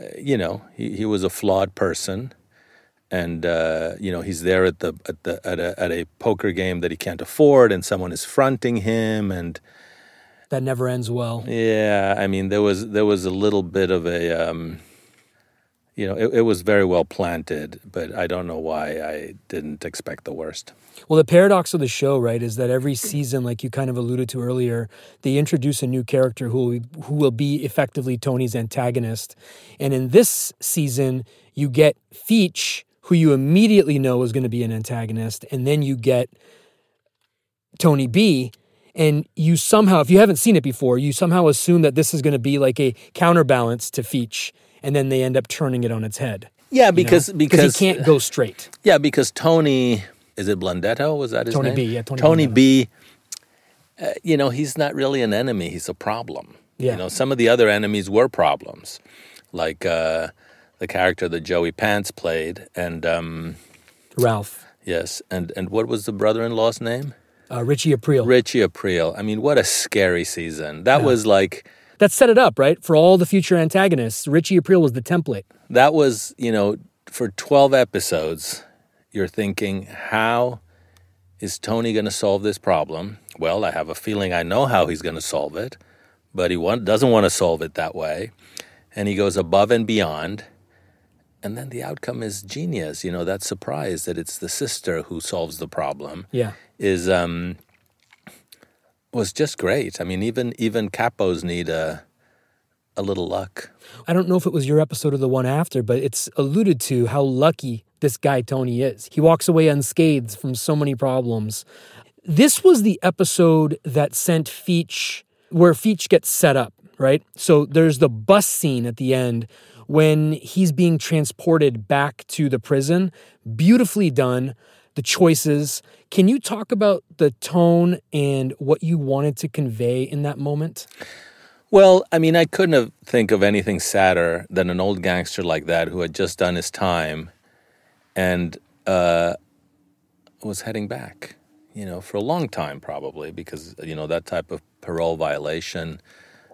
A: uh, you know, he, he was a flawed person and uh, you know he's there at the at the at a, at a poker game that he can't afford, and someone is fronting him, and
B: that never ends well.
A: Yeah, I mean there was there was a little bit of a. Um, you know, it, it, was very well planted, but I don't know why I didn't expect the worst.
B: Well, the paradox of the show, right, is that every season, like you kind of alluded to earlier, they introduce a new character who will, who will be effectively Tony's antagonist. And in this season, you get Feech, who you immediately know is going to be an antagonist, and then you get Tony B. And you somehow, if you haven't seen it before, you somehow assume that this is going to be like a counterbalance to Feech, and then they end up turning it on its head.
A: Yeah, because
B: you know?
A: because
B: he can't go straight.
A: Yeah, because Tony is it Blundetto? Was that his
B: Tony
A: name?
B: B. Yeah, Tony,
A: Tony B. Uh, you know, he's not really an enemy; he's a problem.
B: Yeah.
A: You know, some of the other enemies were problems, like uh, the character that Joey Pants played, and um,
B: Ralph.
A: Yes, and and what was the brother-in-law's name?
B: Uh, Richie Aprile.
A: Richie Aprile. I mean, what a scary season. That
B: Yeah.
A: was like
B: that set it up, right? For all the future antagonists, Richie Aprile was the template.
A: that was you know for 12 episodes you're thinking how is tony going to solve this problem well i have a feeling i know how he's going to solve it but he want, doesn't want to solve it that way and he goes above and beyond and then the outcome is genius you know that surprise that it's the sister who solves the problem
B: Yeah.
A: is um was just great i mean even even capos need a a little luck
B: I don't know if it was your episode or the one after, but it's alluded to how lucky this guy Tony is. He walks away unscathed from so many problems. This was the episode that sent Feech, where Feech gets set up, right? So there's the bus scene at the end when he's being transported back to the prison. Beautifully done. The choices. Can you talk about the tone and what you wanted to convey in that moment?
A: Well, I mean, I couldn't have think of anything sadder than an old gangster like that who had just done his time and uh, was heading back. You know, for a long time probably because you know that type of parole violation.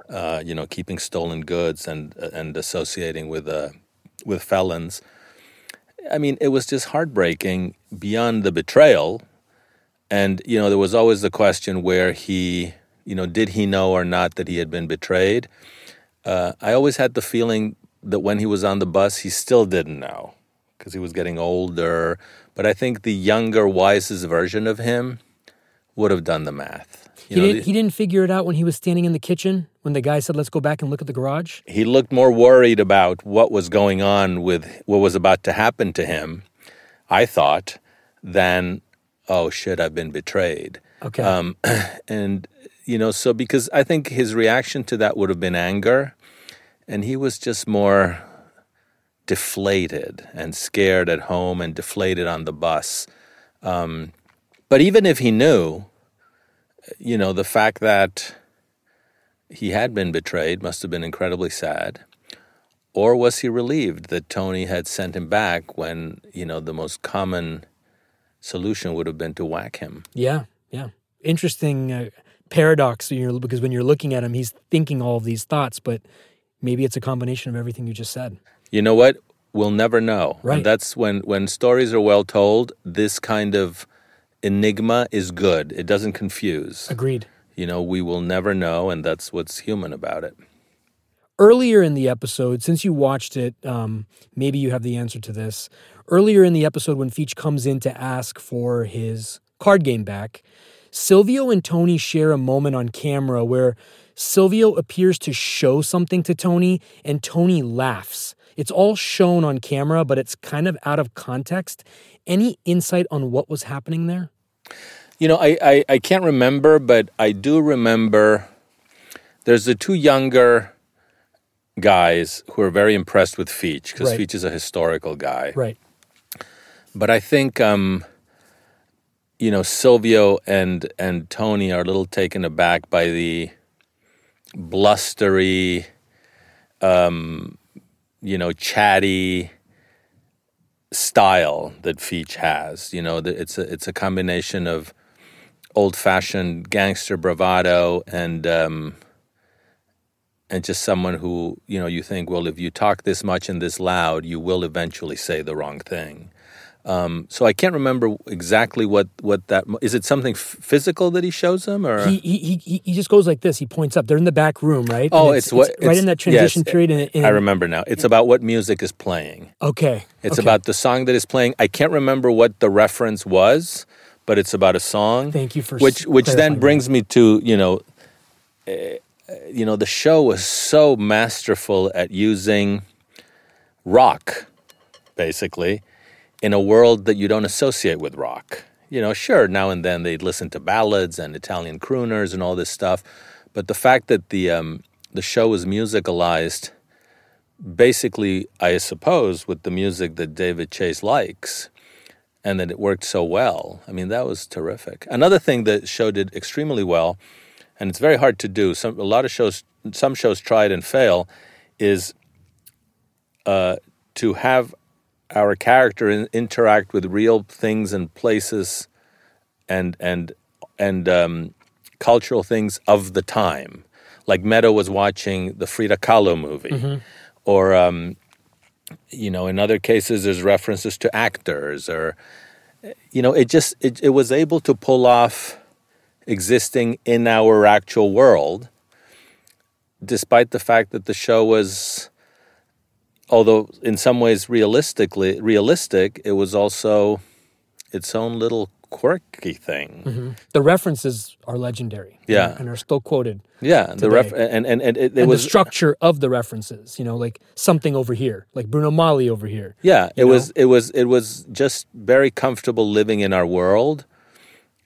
A: Uh, you know, keeping stolen goods and and associating with uh, with felons. I mean, it was just heartbreaking beyond the betrayal. And you know, there was always the question where he you know, did he know or not that he had been betrayed? Uh, I always had the feeling that when he was on the bus, he still didn't know because he was getting older. But I think the younger, wisest version of him would have done the math.
B: He
A: know,
B: didn't, he didn't figure it out when he was standing in the kitchen when the guy said, let's go back and look at the garage.
A: he looked more worried about what was going on with what was about to happen to him, I thought, than, oh shit, I've been betrayed.
B: Okay.
A: Um, <clears throat> and, you know, so because I think his reaction to that would have been anger, and he was just more deflated and scared at home and deflated on the bus. Um, but even if he knew, you know, the fact that he had been betrayed must have been incredibly sad. Or was he relieved that Tony had sent him back when, you know, the most common solution would have been to whack him?
B: Yeah, yeah. Interesting uh, paradox you know, because when you're looking at him, he's thinking all of these thoughts, but maybe it's a combination of everything you just said.
A: You know what? We'll never know.
B: Right.
A: And that's when when stories are well told, this kind of enigma is good. It doesn't confuse.
B: Agreed.
A: You know, we will never know, and that's what's human about it.
B: Earlier in the episode, since you watched it, um, maybe you have the answer to this. Earlier in the episode, when Feech comes in to ask for his card game back, Silvio and Tony share a moment on camera where Silvio appears to show something to Tony and Tony laughs. It's all shown on camera, but it's kind of out of context. Any insight on what was happening there?
A: You know, I, I, I can't remember, but I do remember there's the two younger guys who are very impressed with Feech because
B: Right.
A: Feech is a historical guy.
B: Right.
A: But I think um, you know Silvio and and Tony are a little taken aback by the blustery, um, you know, chatty style that Feech has. You know, it's a it's a combination of old-fashioned gangster bravado and um, and just someone who you know you think, well, if you talk this much and this loud, you will eventually say the wrong thing. Um, so I can't remember exactly what what that is. It something f- physical that he shows them, or
B: He, he, he, he just goes like this. He points up. They're in the back room, right?
A: oh,
B: And
A: it's, what
B: right
A: it's-
B: in that transition
A: yes,
B: period. And, and,
A: I remember now. It's about what music is playing.
B: Okay.
A: It's
B: okay.
A: about the song that is playing. I can't remember what the reference was, but it's about a song.
B: Thank you for
A: which which then brings me to you know, uh, you know the show was so masterful at using rock, basically, in a world that you don't associate with rock. You know, sure, now and then they'd listen to ballads and Italian crooners and all this stuff, but the fact that the um, the show was musicalized basically, I suppose, with the music that David Chase likes, and that it worked so well. I mean, that was terrific. Another thing that show did extremely well, and it's very hard to do. Some a lot of shows, some shows it and fail, is uh, to have our character in, interact with real things and places and and and um, cultural things of the time. Like Meadow was watching the Frida Kahlo movie,
B: Mhm.
A: or um, you know, in other cases, there's references to actors, or you know, it just it, it was able to pull off existing in our actual world, despite the fact that the show was, although in some ways realistically realistic, it was also its own little quirky thing.
B: Mhm. The references are legendary. and-
A: Yeah.
B: And, are still quoted.
A: Yeah, the ref and and, and it, it
B: and
A: was
B: the structure of the references, you know, like something over here, like Bruno Magli over here.
A: Yeah, it
B: know?
A: was it was it was just very comfortable living in our world.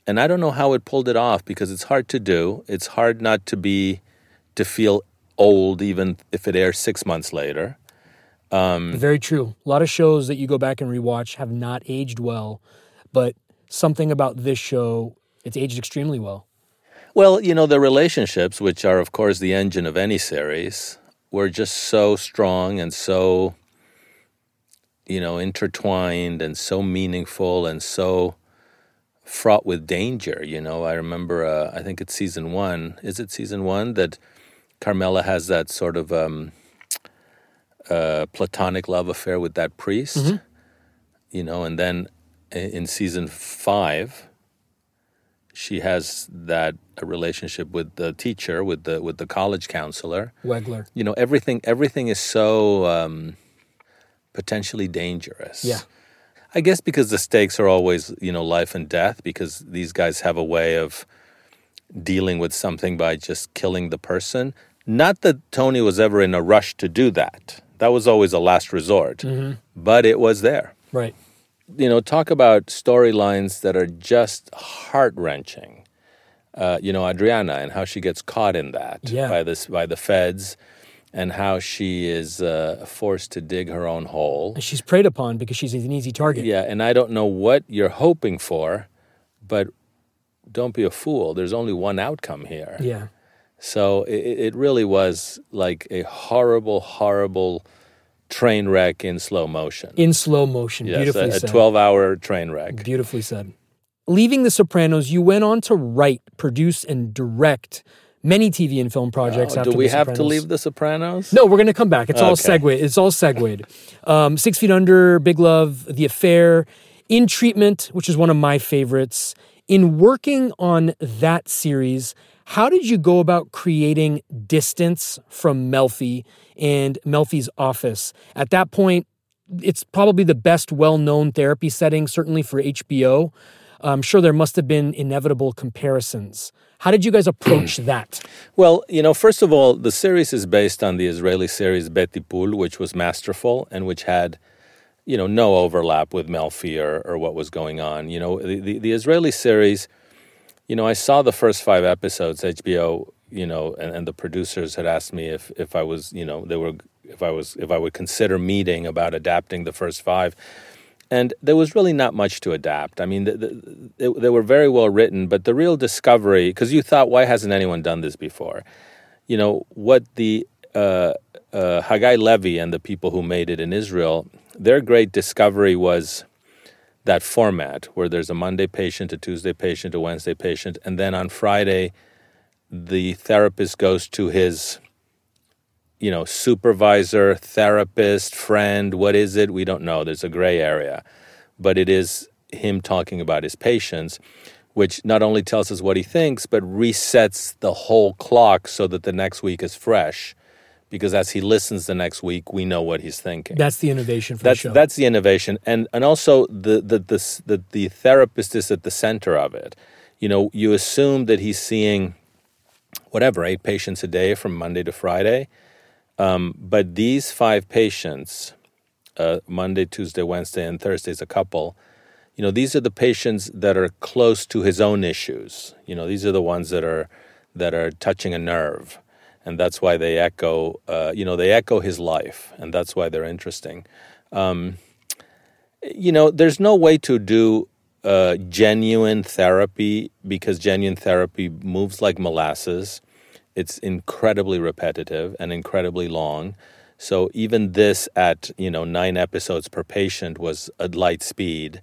A: And I don't know how it pulled it off because it's hard to do. It's hard not to be to feel old even if it airs 6 months later. Um
B: Very true. A lot of shows that you go back and rewatch have not aged well, but something about this show, it's aged extremely well.
A: well, you know, the relationships which are of course the engine of any series were just so strong and so you know, intertwined and so meaningful and so fraught with danger. You know, I remember, uh, I think it's season one. Is it season one that Carmela has that sort of um, uh, platonic love affair with that priest?
B: Mhm.
A: You know, and then in season five, she has that a relationship with the teacher, with the with the college counselor.
B: Wegler.
A: You know, everything everything is so um, potentially dangerous.
B: Yeah.
A: I guess because the stakes are always, you know, life and death, because these guys have a way of dealing with something by just killing the person. Not that Tony was ever in a rush to do that. That was always a last resort,
B: Mhm.
A: but it was there.
B: Right.
A: You know, talk about storylines that are just heart wrenching. Uh, you know, Adriana and how she gets caught in that
B: Yeah.
A: by this by the feds, and how she is uh, forced to dig her own hole.
B: And she's preyed upon because she's an easy target.
A: Yeah, and I don't know what you're hoping for, but don't be a fool. There's only one outcome here.
B: Yeah.
A: So it, it really was like a horrible, horrible train wreck in slow motion.
B: In slow motion.
A: Yes,
B: Beautifully
A: a, a
B: said.
A: 12 hour train wreck.
B: Beautifully said. Leaving The Sopranos, you went on to write, produce, and direct many TV and film projects
A: Oh,
B: after
A: do we have to leave The Sopranos?
B: No, we're going to come back. It's all
A: Okay.
B: segued. It's all segued. Um, Six Feet Under, Big Love, The Affair, In Treatment, which is one of my favorites. In working on that series, how did you go about creating distance from Melfi and Melfi's office? At that point, it's probably the best well known therapy setting, certainly for HBO. I'm sure there must have been inevitable comparisons. How did you guys approach <clears throat> that?
A: Well, you know, first of all, the series is based on the Israeli series BeTipul, which was masterful and which had, you know, no overlap with Melfi or, or what was going on. You know, the, the, the Israeli series, you know, I saw the first five episodes. HBO, you know, and, and the producers had asked me if if I was, you know, they were if I was if I would consider meeting about adapting the first five. And there was really not much to adapt. I mean, the, the, they, were very well written, but the real discovery, because you thought, why hasn't anyone done this before? You know, what the uh, uh, Hagai Levi and the people who made it in Israel, their great discovery was that format where there's a Monday patient, a Tuesday patient, a Wednesday patient, and then on Friday, the therapist goes to his you know, supervisor, therapist, friend, what is it? We don't know. There's a gray area. But it is him talking about his patients, which not only tells us what he thinks, but resets the whole clock so that the next week is fresh. Because as he listens the next week, we know what he's thinking.
B: That's the innovation for
A: That's
B: the show.
A: that's the innovation, and and also the the the the, the therapist is at the center of it. You know, you assume that he's seeing whatever eight patients a day from Monday to Friday, um, but these five patients, uh, Monday, Tuesday, Wednesday, and Thursday is a couple. You know, these are the patients that are close to his own issues. You know, these are the ones that are that are touching a nerve, and that's why they echo. Uh, you know, they echo his life, and that's why they're interesting. Um, you know, there's no way to do uh, genuine therapy because genuine therapy moves like molasses. It's incredibly repetitive and incredibly long. So even this at you know nine episodes per patient was at light speed,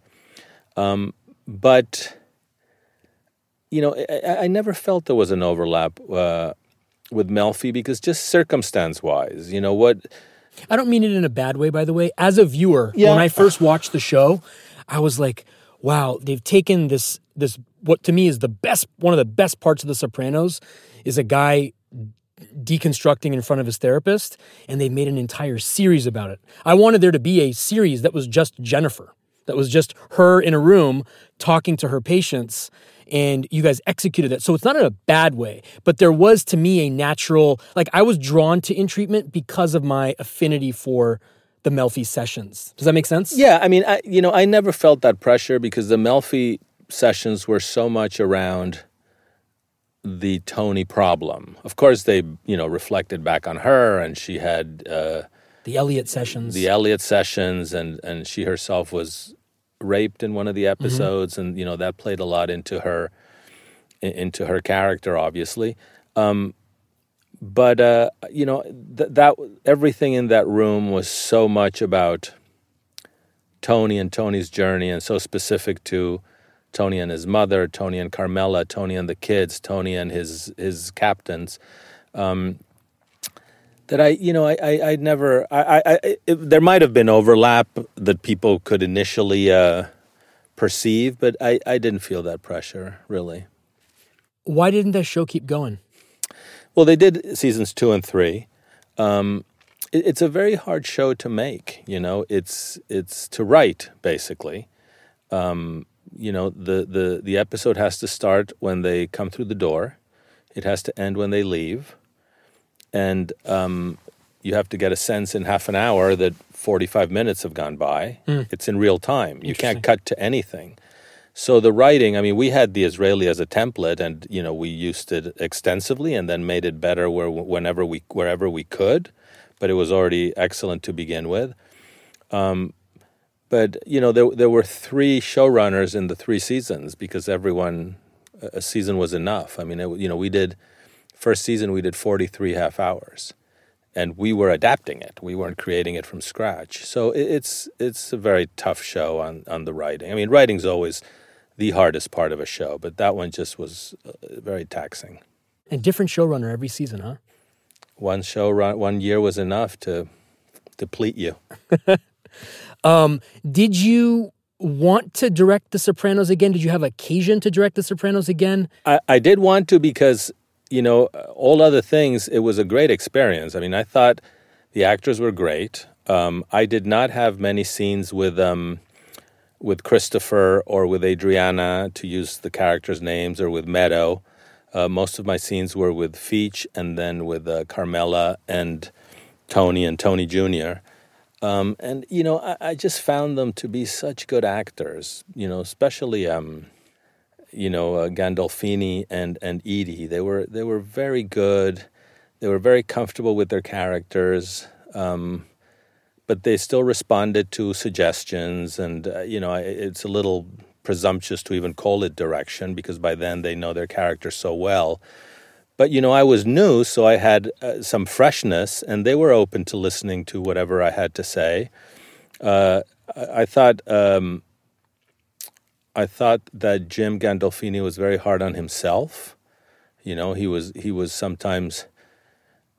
A: um, but you know I, I, never felt there was an overlap uh, with Melfi because just circumstance wise, you know what.
B: I don't mean it in a bad way, by the way. As a viewer, yeah. when I first watched the show, I was like, "Wow, they've taken this this what to me is the best one of the best parts of The Sopranos is a guy deconstructing in front of his therapist, and they made an entire series about it. I wanted there to be a series that was just Jennifer, that was just her in a room talking to her patients, and you guys executed that. So it's not in a bad way, but there was to me a natural, like I was drawn to in treatment because of my affinity for the Melfi sessions. Does that make sense?
A: Yeah, I mean, I you know, I never felt that pressure because the Melfi sessions were so much around the Tony problem. Of course, they you know reflected back on her, and she had uh,
B: the Elliot sessions.
A: The Elliot sessions, and and she herself was raped in one of the mm-hmm. episodes, mm-hmm. and you know that played a lot into her into her character, obviously. Um, but uh, you know th- that everything in that room was so much about Tony and Tony's journey, and so specific to Tony and his mother, Tony and Carmela, Tony and the kids, Tony and his his captains. Um, that I, you know, I, I, I never, I, I, I it, there might have been overlap that people could initially uh, perceive, but I, I didn't feel that pressure really.
B: Why didn't that show keep going?
A: Well, they did seasons two and three. Um, it, it's a very hard show to make. You know, it's it's to write basically. Um, you know the, the the episode has to start when they come through the door it has to end when they leave and um, you have to get a sense in half an hour that 45 minutes have gone by. Mm. it's in real time. You can't cut to anything. So the writing i mean we had the israeli as a template and you know we used it extensively and then made it better where whenever we wherever we could. But it was already excellent to begin with. Um, but you know, there there were three showrunners in the three seasons because everyone a season was enough. I mean, it, you know, we did first season we did forty three half hours, and we were adapting it. We weren't creating it from scratch. So it's it's a very tough show on on the writing. I mean, writing's always the hardest part of a show, but that one just was uh, very taxing.
B: And different showrunner every season, huh?
A: One show run, one year was enough to deplete you. <laughs>
B: Um, did you want to direct The Sopranos again? Did you have occasion to direct The Sopranos again?
A: I, I did want to because, you know, all other things, it was a great experience. I mean, I thought the actors were great. Um, I did not have many scenes with um, with Christopher or with Adriana to use the characters' names or with Meadow. Uh, most of my scenes were with Feech and then with uh, Carmela and Tony and Tony Jr. Um, and you know, I, I, just found them to be such good actors. You know, especially um, you know uh, Gandolfini and and Edie. They were they were very good. They were very comfortable with their characters, um, but they still responded to suggestions. And uh, you know, it's a little presumptuous to even call it direction because by then they know their character so well. But you know, I was new, so I had uh, some freshness, and they were open to listening to whatever I had to say. Uh, I, I, thought um, I thought that Jim Gandolfini was very hard on himself. You know, he was he was sometimes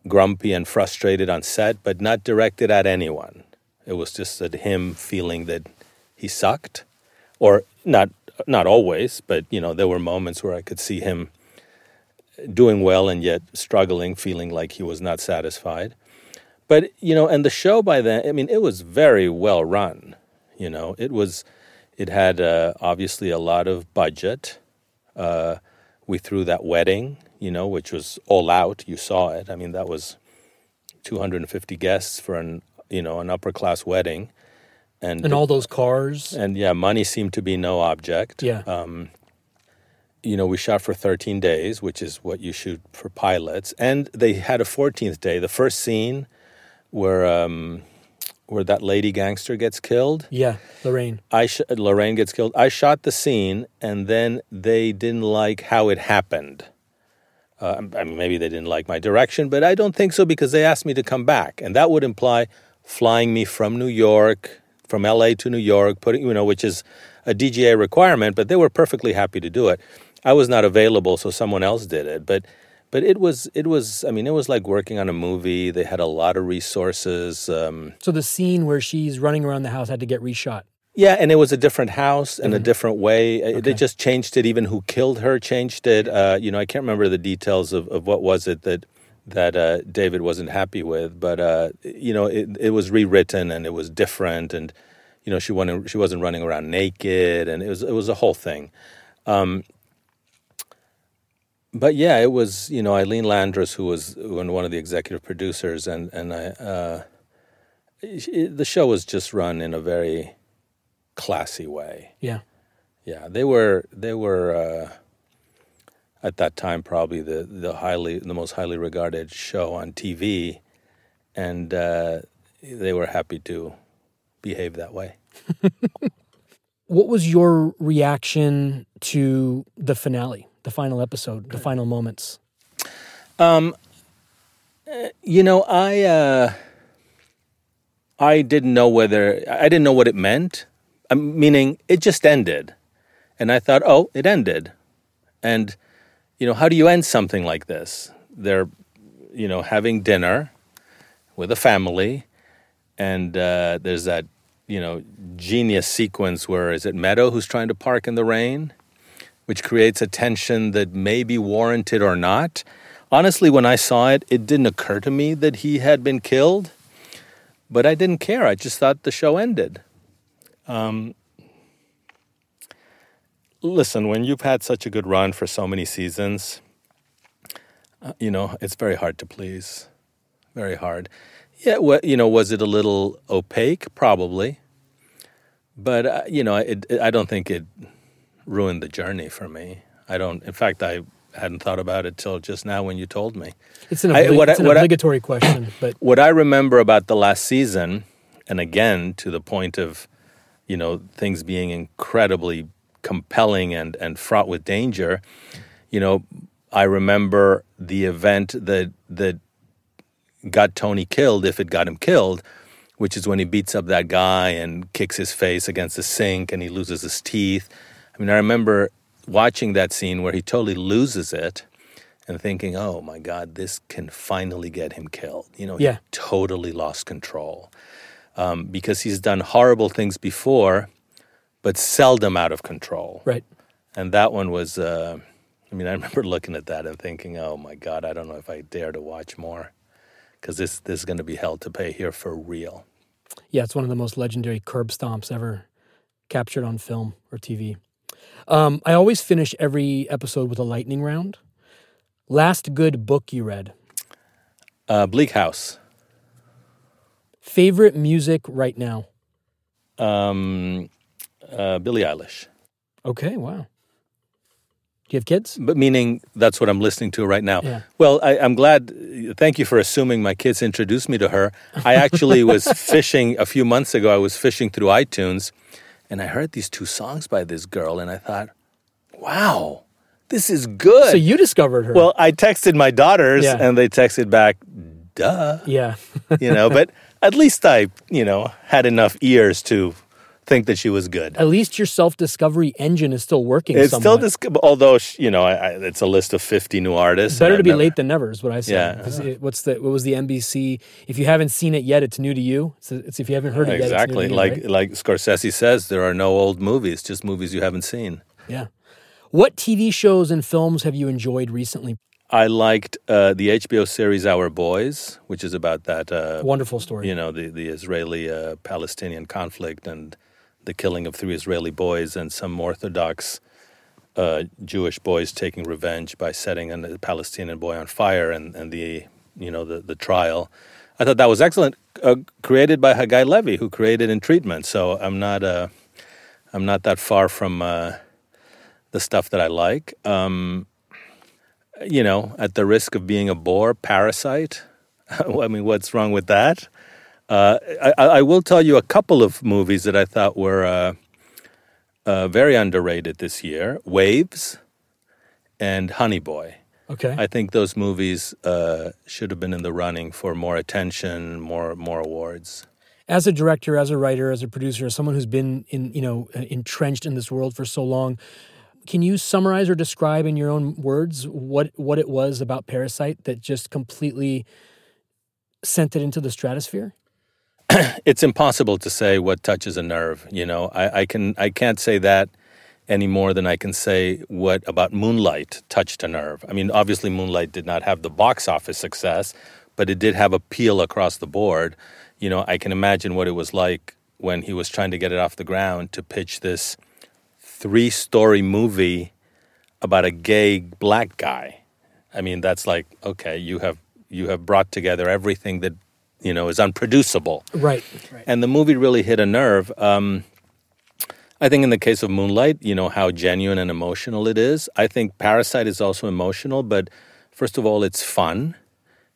A: grumpy and frustrated on set, but not directed at anyone. It was just at him feeling that he sucked, or not not always, but you know, there were moments where I could see him doing well and yet struggling, feeling like he was not satisfied. But, you know, and the show by then, I mean, it was very well run. You know, it was, it had uh, obviously a lot of budget. Uh, we threw that wedding, you know, which was all out. You saw it. I mean, that was 250 guests for an, you know, an upper class wedding.
B: And, and all those cars.
A: And yeah, money seemed to be no object.
B: Yeah. Um,
A: you know, we shot for 13 days, which is what you shoot for pilots. And they had a 14th day. The first scene where um, where that lady gangster gets killed.
B: Yeah, Lorraine.
A: I sh- Lorraine gets killed. I shot the scene, and then they didn't like how it happened. Uh, I mean, maybe they didn't like my direction, but I don't think so because they asked me to come back, and that would imply flying me from New York, from LA to New York, putting you know, which is a DGA requirement. But they were perfectly happy to do it. I was not available, so someone else did it. But but it was it was I mean it was like working on a movie. They had a lot of resources. Um,
B: So the scene where she's running around the house had to get reshot.
A: yeah, and it was a different house and a different way. Uh, They just changed it. Even who killed her changed it. Uh, you know, I can't remember the details of, of what was it that that uh, David wasn't happy with, but uh, you know, it, it was rewritten and it was different, and you know, she wasn't she wasn't running around naked, and it was it was a whole thing. Um, but yeah, it was you know Ilene Landress who was one of the executive producers, and and I. Uh, it, the show was just run in a very classy way.
B: Yeah.
A: Yeah, they were they were uh, at that time probably the the highly the most highly regarded show on TV, and uh, they were happy to behave that way. <laughs>
B: What was your reaction to the finale, the final episode, the final moments?
A: Um, uh, you know, I uh, I didn't know whether I didn't know what it meant. Uh, meaning, it just ended, and I thought, oh, it ended, and you know, how do you end something like this? They're, you know, having dinner with a family, and uh, there's that, you know, genius sequence where is it Meadow who's trying to park in the rain, which creates a tension that may be warranted or not. Honestly, when I saw it, it didn't occur to me that he had been killed, but I didn't care. I just thought the show ended. Um, listen, when you've had such a good run for so many seasons, uh, you know, it's very hard to please. Very hard. Yeah, what, you know, was it a little opaque? Probably. But, uh, you know, it, it, I don't think it ruined the journey for me. I don't, in fact, I hadn't thought about it till just now when you told me.
B: It's an,
A: I-
B: obli-
A: what I-
B: it's an
A: what I-
B: obligatory question, but
A: What I remember about the last season, and again to the point of, you know, things being incredibly compelling and, and fraught with danger, you know, I remember the event that that got Tony killed, if it got him killed, which is when he beats up that guy and kicks his face against the sink and he loses his teeth. I mean, I remember watching that scene where he totally loses it and thinking, oh my God, this can finally get him killed. You know,
B: Yeah.
A: he totally lost control um, because he's done horrible things before, but seldom out of control.
B: right.
A: And that one was, uh, I mean, I remember <laughs> looking at that and thinking, oh my God, I don't know if I dare to watch more because this, this is going to be hell to pay here for real.
B: Yeah, it's one of the most legendary curb stomps ever captured on film or TV. Um, I always finish every episode with a lightning round. Last good book you read.
A: Uh, Bleak House.
B: Favorite music right now.
A: Um, uh, Billie Eilish.
B: Okay, wow. Do you have kids?
A: But meaning that's what I'm listening to right now.
B: Yeah.
A: Well, I, I'm glad. Thank you for assuming my kids introduced me to her. I actually was <laughs> fishing a few months ago. I was fishing through iTunes, and I heard these two songs by this girl, and I thought, "Wow, this is good."
B: So you discovered her.
A: well, I texted my daughters,
B: Yeah.
A: and they texted back, "Duh,"
B: yeah.
A: you know. but at least I, you know, had enough ears to think that she was good.
B: At least your self discovery engine is still working.
A: It's still
B: somewhat.
A: this, although you know, I, I, it's a list of fifty new artists.
B: Better to be
A: never-
B: late than never is what I say.
A: Yeah.
B: it- what's the what was the NBC? If you haven't seen it yet, it's new to you. It's, it's if you haven't heard it yet,
A: Exactly,
B: you,
A: like
B: right?
A: like Scorsese says, there are no old movies, just movies you haven't seen.
B: yeah. What TV shows and films have you enjoyed recently?
A: I liked uh, the HBO series Our Boys, which is about that uh,
B: Wonderful story.
A: you know, the the Israeli uh, Palestinian conflict and the killing of three Israeli boys and some Orthodox uh, Jewish boys taking revenge by setting a Palestinian boy on fire and, and the you know the the trial. I thought that was excellent, uh, created by Hagai Levi, who created In Treatment. So I'm not uh, I'm not that far from uh, the stuff that I like. Um, you know, at the risk of being a bore, Parasite. <laughs> I mean, what's wrong with that? Uh, I, I I will tell you a couple of movies that I thought were uh, uh, very underrated this year: Waves and Honey Boy.
B: Okay.
A: I think those movies uh, should have been in the running for more attention, more more awards.
B: As a director, as a writer, as a producer, as someone who's been in you know entrenched in this world for so long, can you summarize or describe in your own words what what it was about Parasite that just completely sent it into the stratosphere? <clears throat>
A: it's impossible to say what touches a nerve. You know, I, I can I can't say that any more than I can say what about Moonlight touched a nerve. I mean, obviously, Moonlight did not have the box office success, but it did have appeal across the board. You know, I can imagine what it was like when he was trying to get it off the ground to pitch this three story movie about a gay black guy. I mean, that's like, okay, you have you have brought together everything that you know is unproducible.
B: Right. right.
A: And the movie really hit a nerve. Um, I think in the case of Moonlight, you know how genuine and emotional it is. I think Parasite is also emotional, but first of all, it's fun,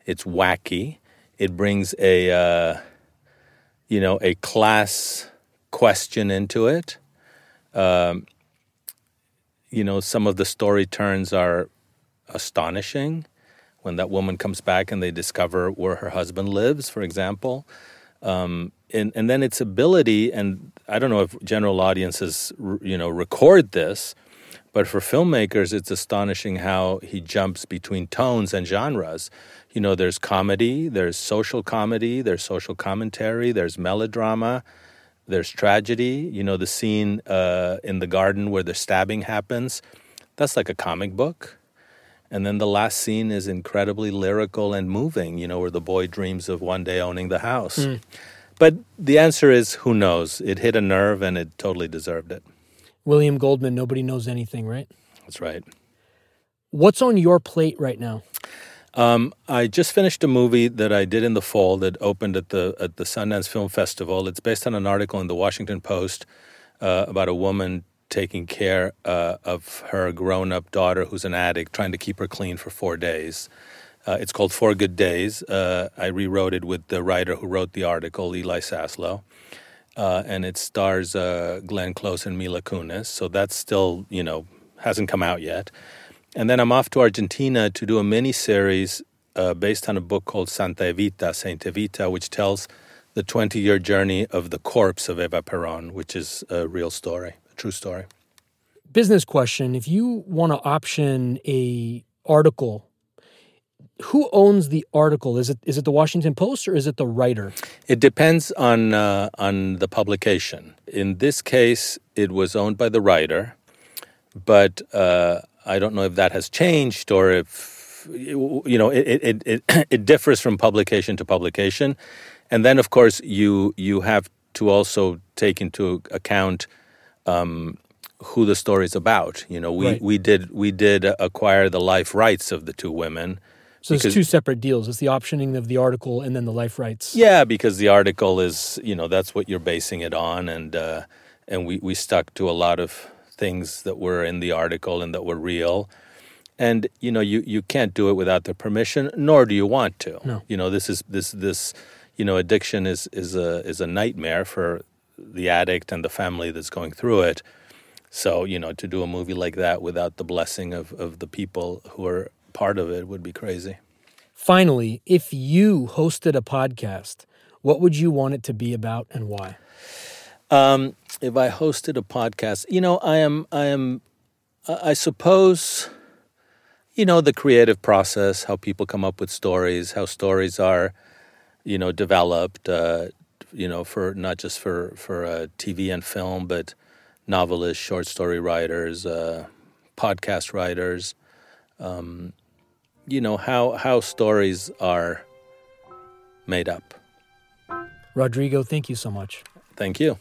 A: it's wacky, it brings a uh, you know a class question into it. Um, you know, some of the story turns are astonishing. When that woman comes back and they discover where her husband lives, for example. Um, and, and then its ability, and I don't know if general audiences, you know, record this, but for filmmakers, it's astonishing how he jumps between tones and genres. You know, there's comedy, there's social comedy, there's social commentary, there's melodrama, there's tragedy. You know, the scene uh, in the garden where the stabbing happens, that's like a comic book. And then the last scene is incredibly lyrical and moving, you know, where the boy dreams of one day owning the house. Mm. But the answer is who knows? It hit a nerve and it totally deserved it.
B: William Goldman, nobody knows anything, right?
A: That's right.
B: What's on your plate right now?
A: Um, I just finished a movie that I did in the fall that opened at the at the Sundance Film Festival. It's based on an article in the Washington Post uh, about a woman taking care uh, of her grown up daughter who's an addict, trying to keep her clean for four days. Uh, it's called Four Good Days. Uh, I rewrote it with the writer who wrote the article, Eli Saslow. Uh, and it stars uh, Glenn Close and Mila Kunis. So that's still, you know, hasn't come out yet. And then I'm off to Argentina to do a mini series uh, based on a book called Santa Evita, Saint Evita, which tells the 20 year journey of the corpse of Eva Peron, which is a real story, true story.
B: Business question: If you want to option a article who owns the article? Is it is it the Washington Post or is it the writer?
A: It depends on uh, on the publication. In this case, it was owned by the writer, but uh, I don't know if that has changed or if you know it it, it <clears throat> it differs from publication to publication, and then of course you you have to also take into account. Um, who the story is about. You know, we, right. we did we did acquire the life rights of the two women,
B: so there's two separate deals. It's the optioning of the article and then the life rights.
A: Yeah, because the article is, you know, that's what you're basing it on, and uh, and we we stuck to a lot of things that were in the article and that were real. And you know, you you can't do it without their permission, nor do you want to.
B: No.
A: You know, this is this this, you know, addiction is is a is a nightmare for the addict and the family that's going through it. So, you know, to do a movie like that without the blessing of, of the people who are part of it would be crazy.
B: Finally, if you hosted a podcast, what would you want it to be about and why?
A: Um, if I hosted a podcast, you know, I am, I am, I suppose, you know, the creative process, how people come up with stories, how stories are, you know, developed, uh, you know, for not just for for uh, TV and film, but novelists, short story writers, uh, podcast writers. Um, you know how how stories are made up.
B: Rodrigo, thank you so much.
A: Thank you.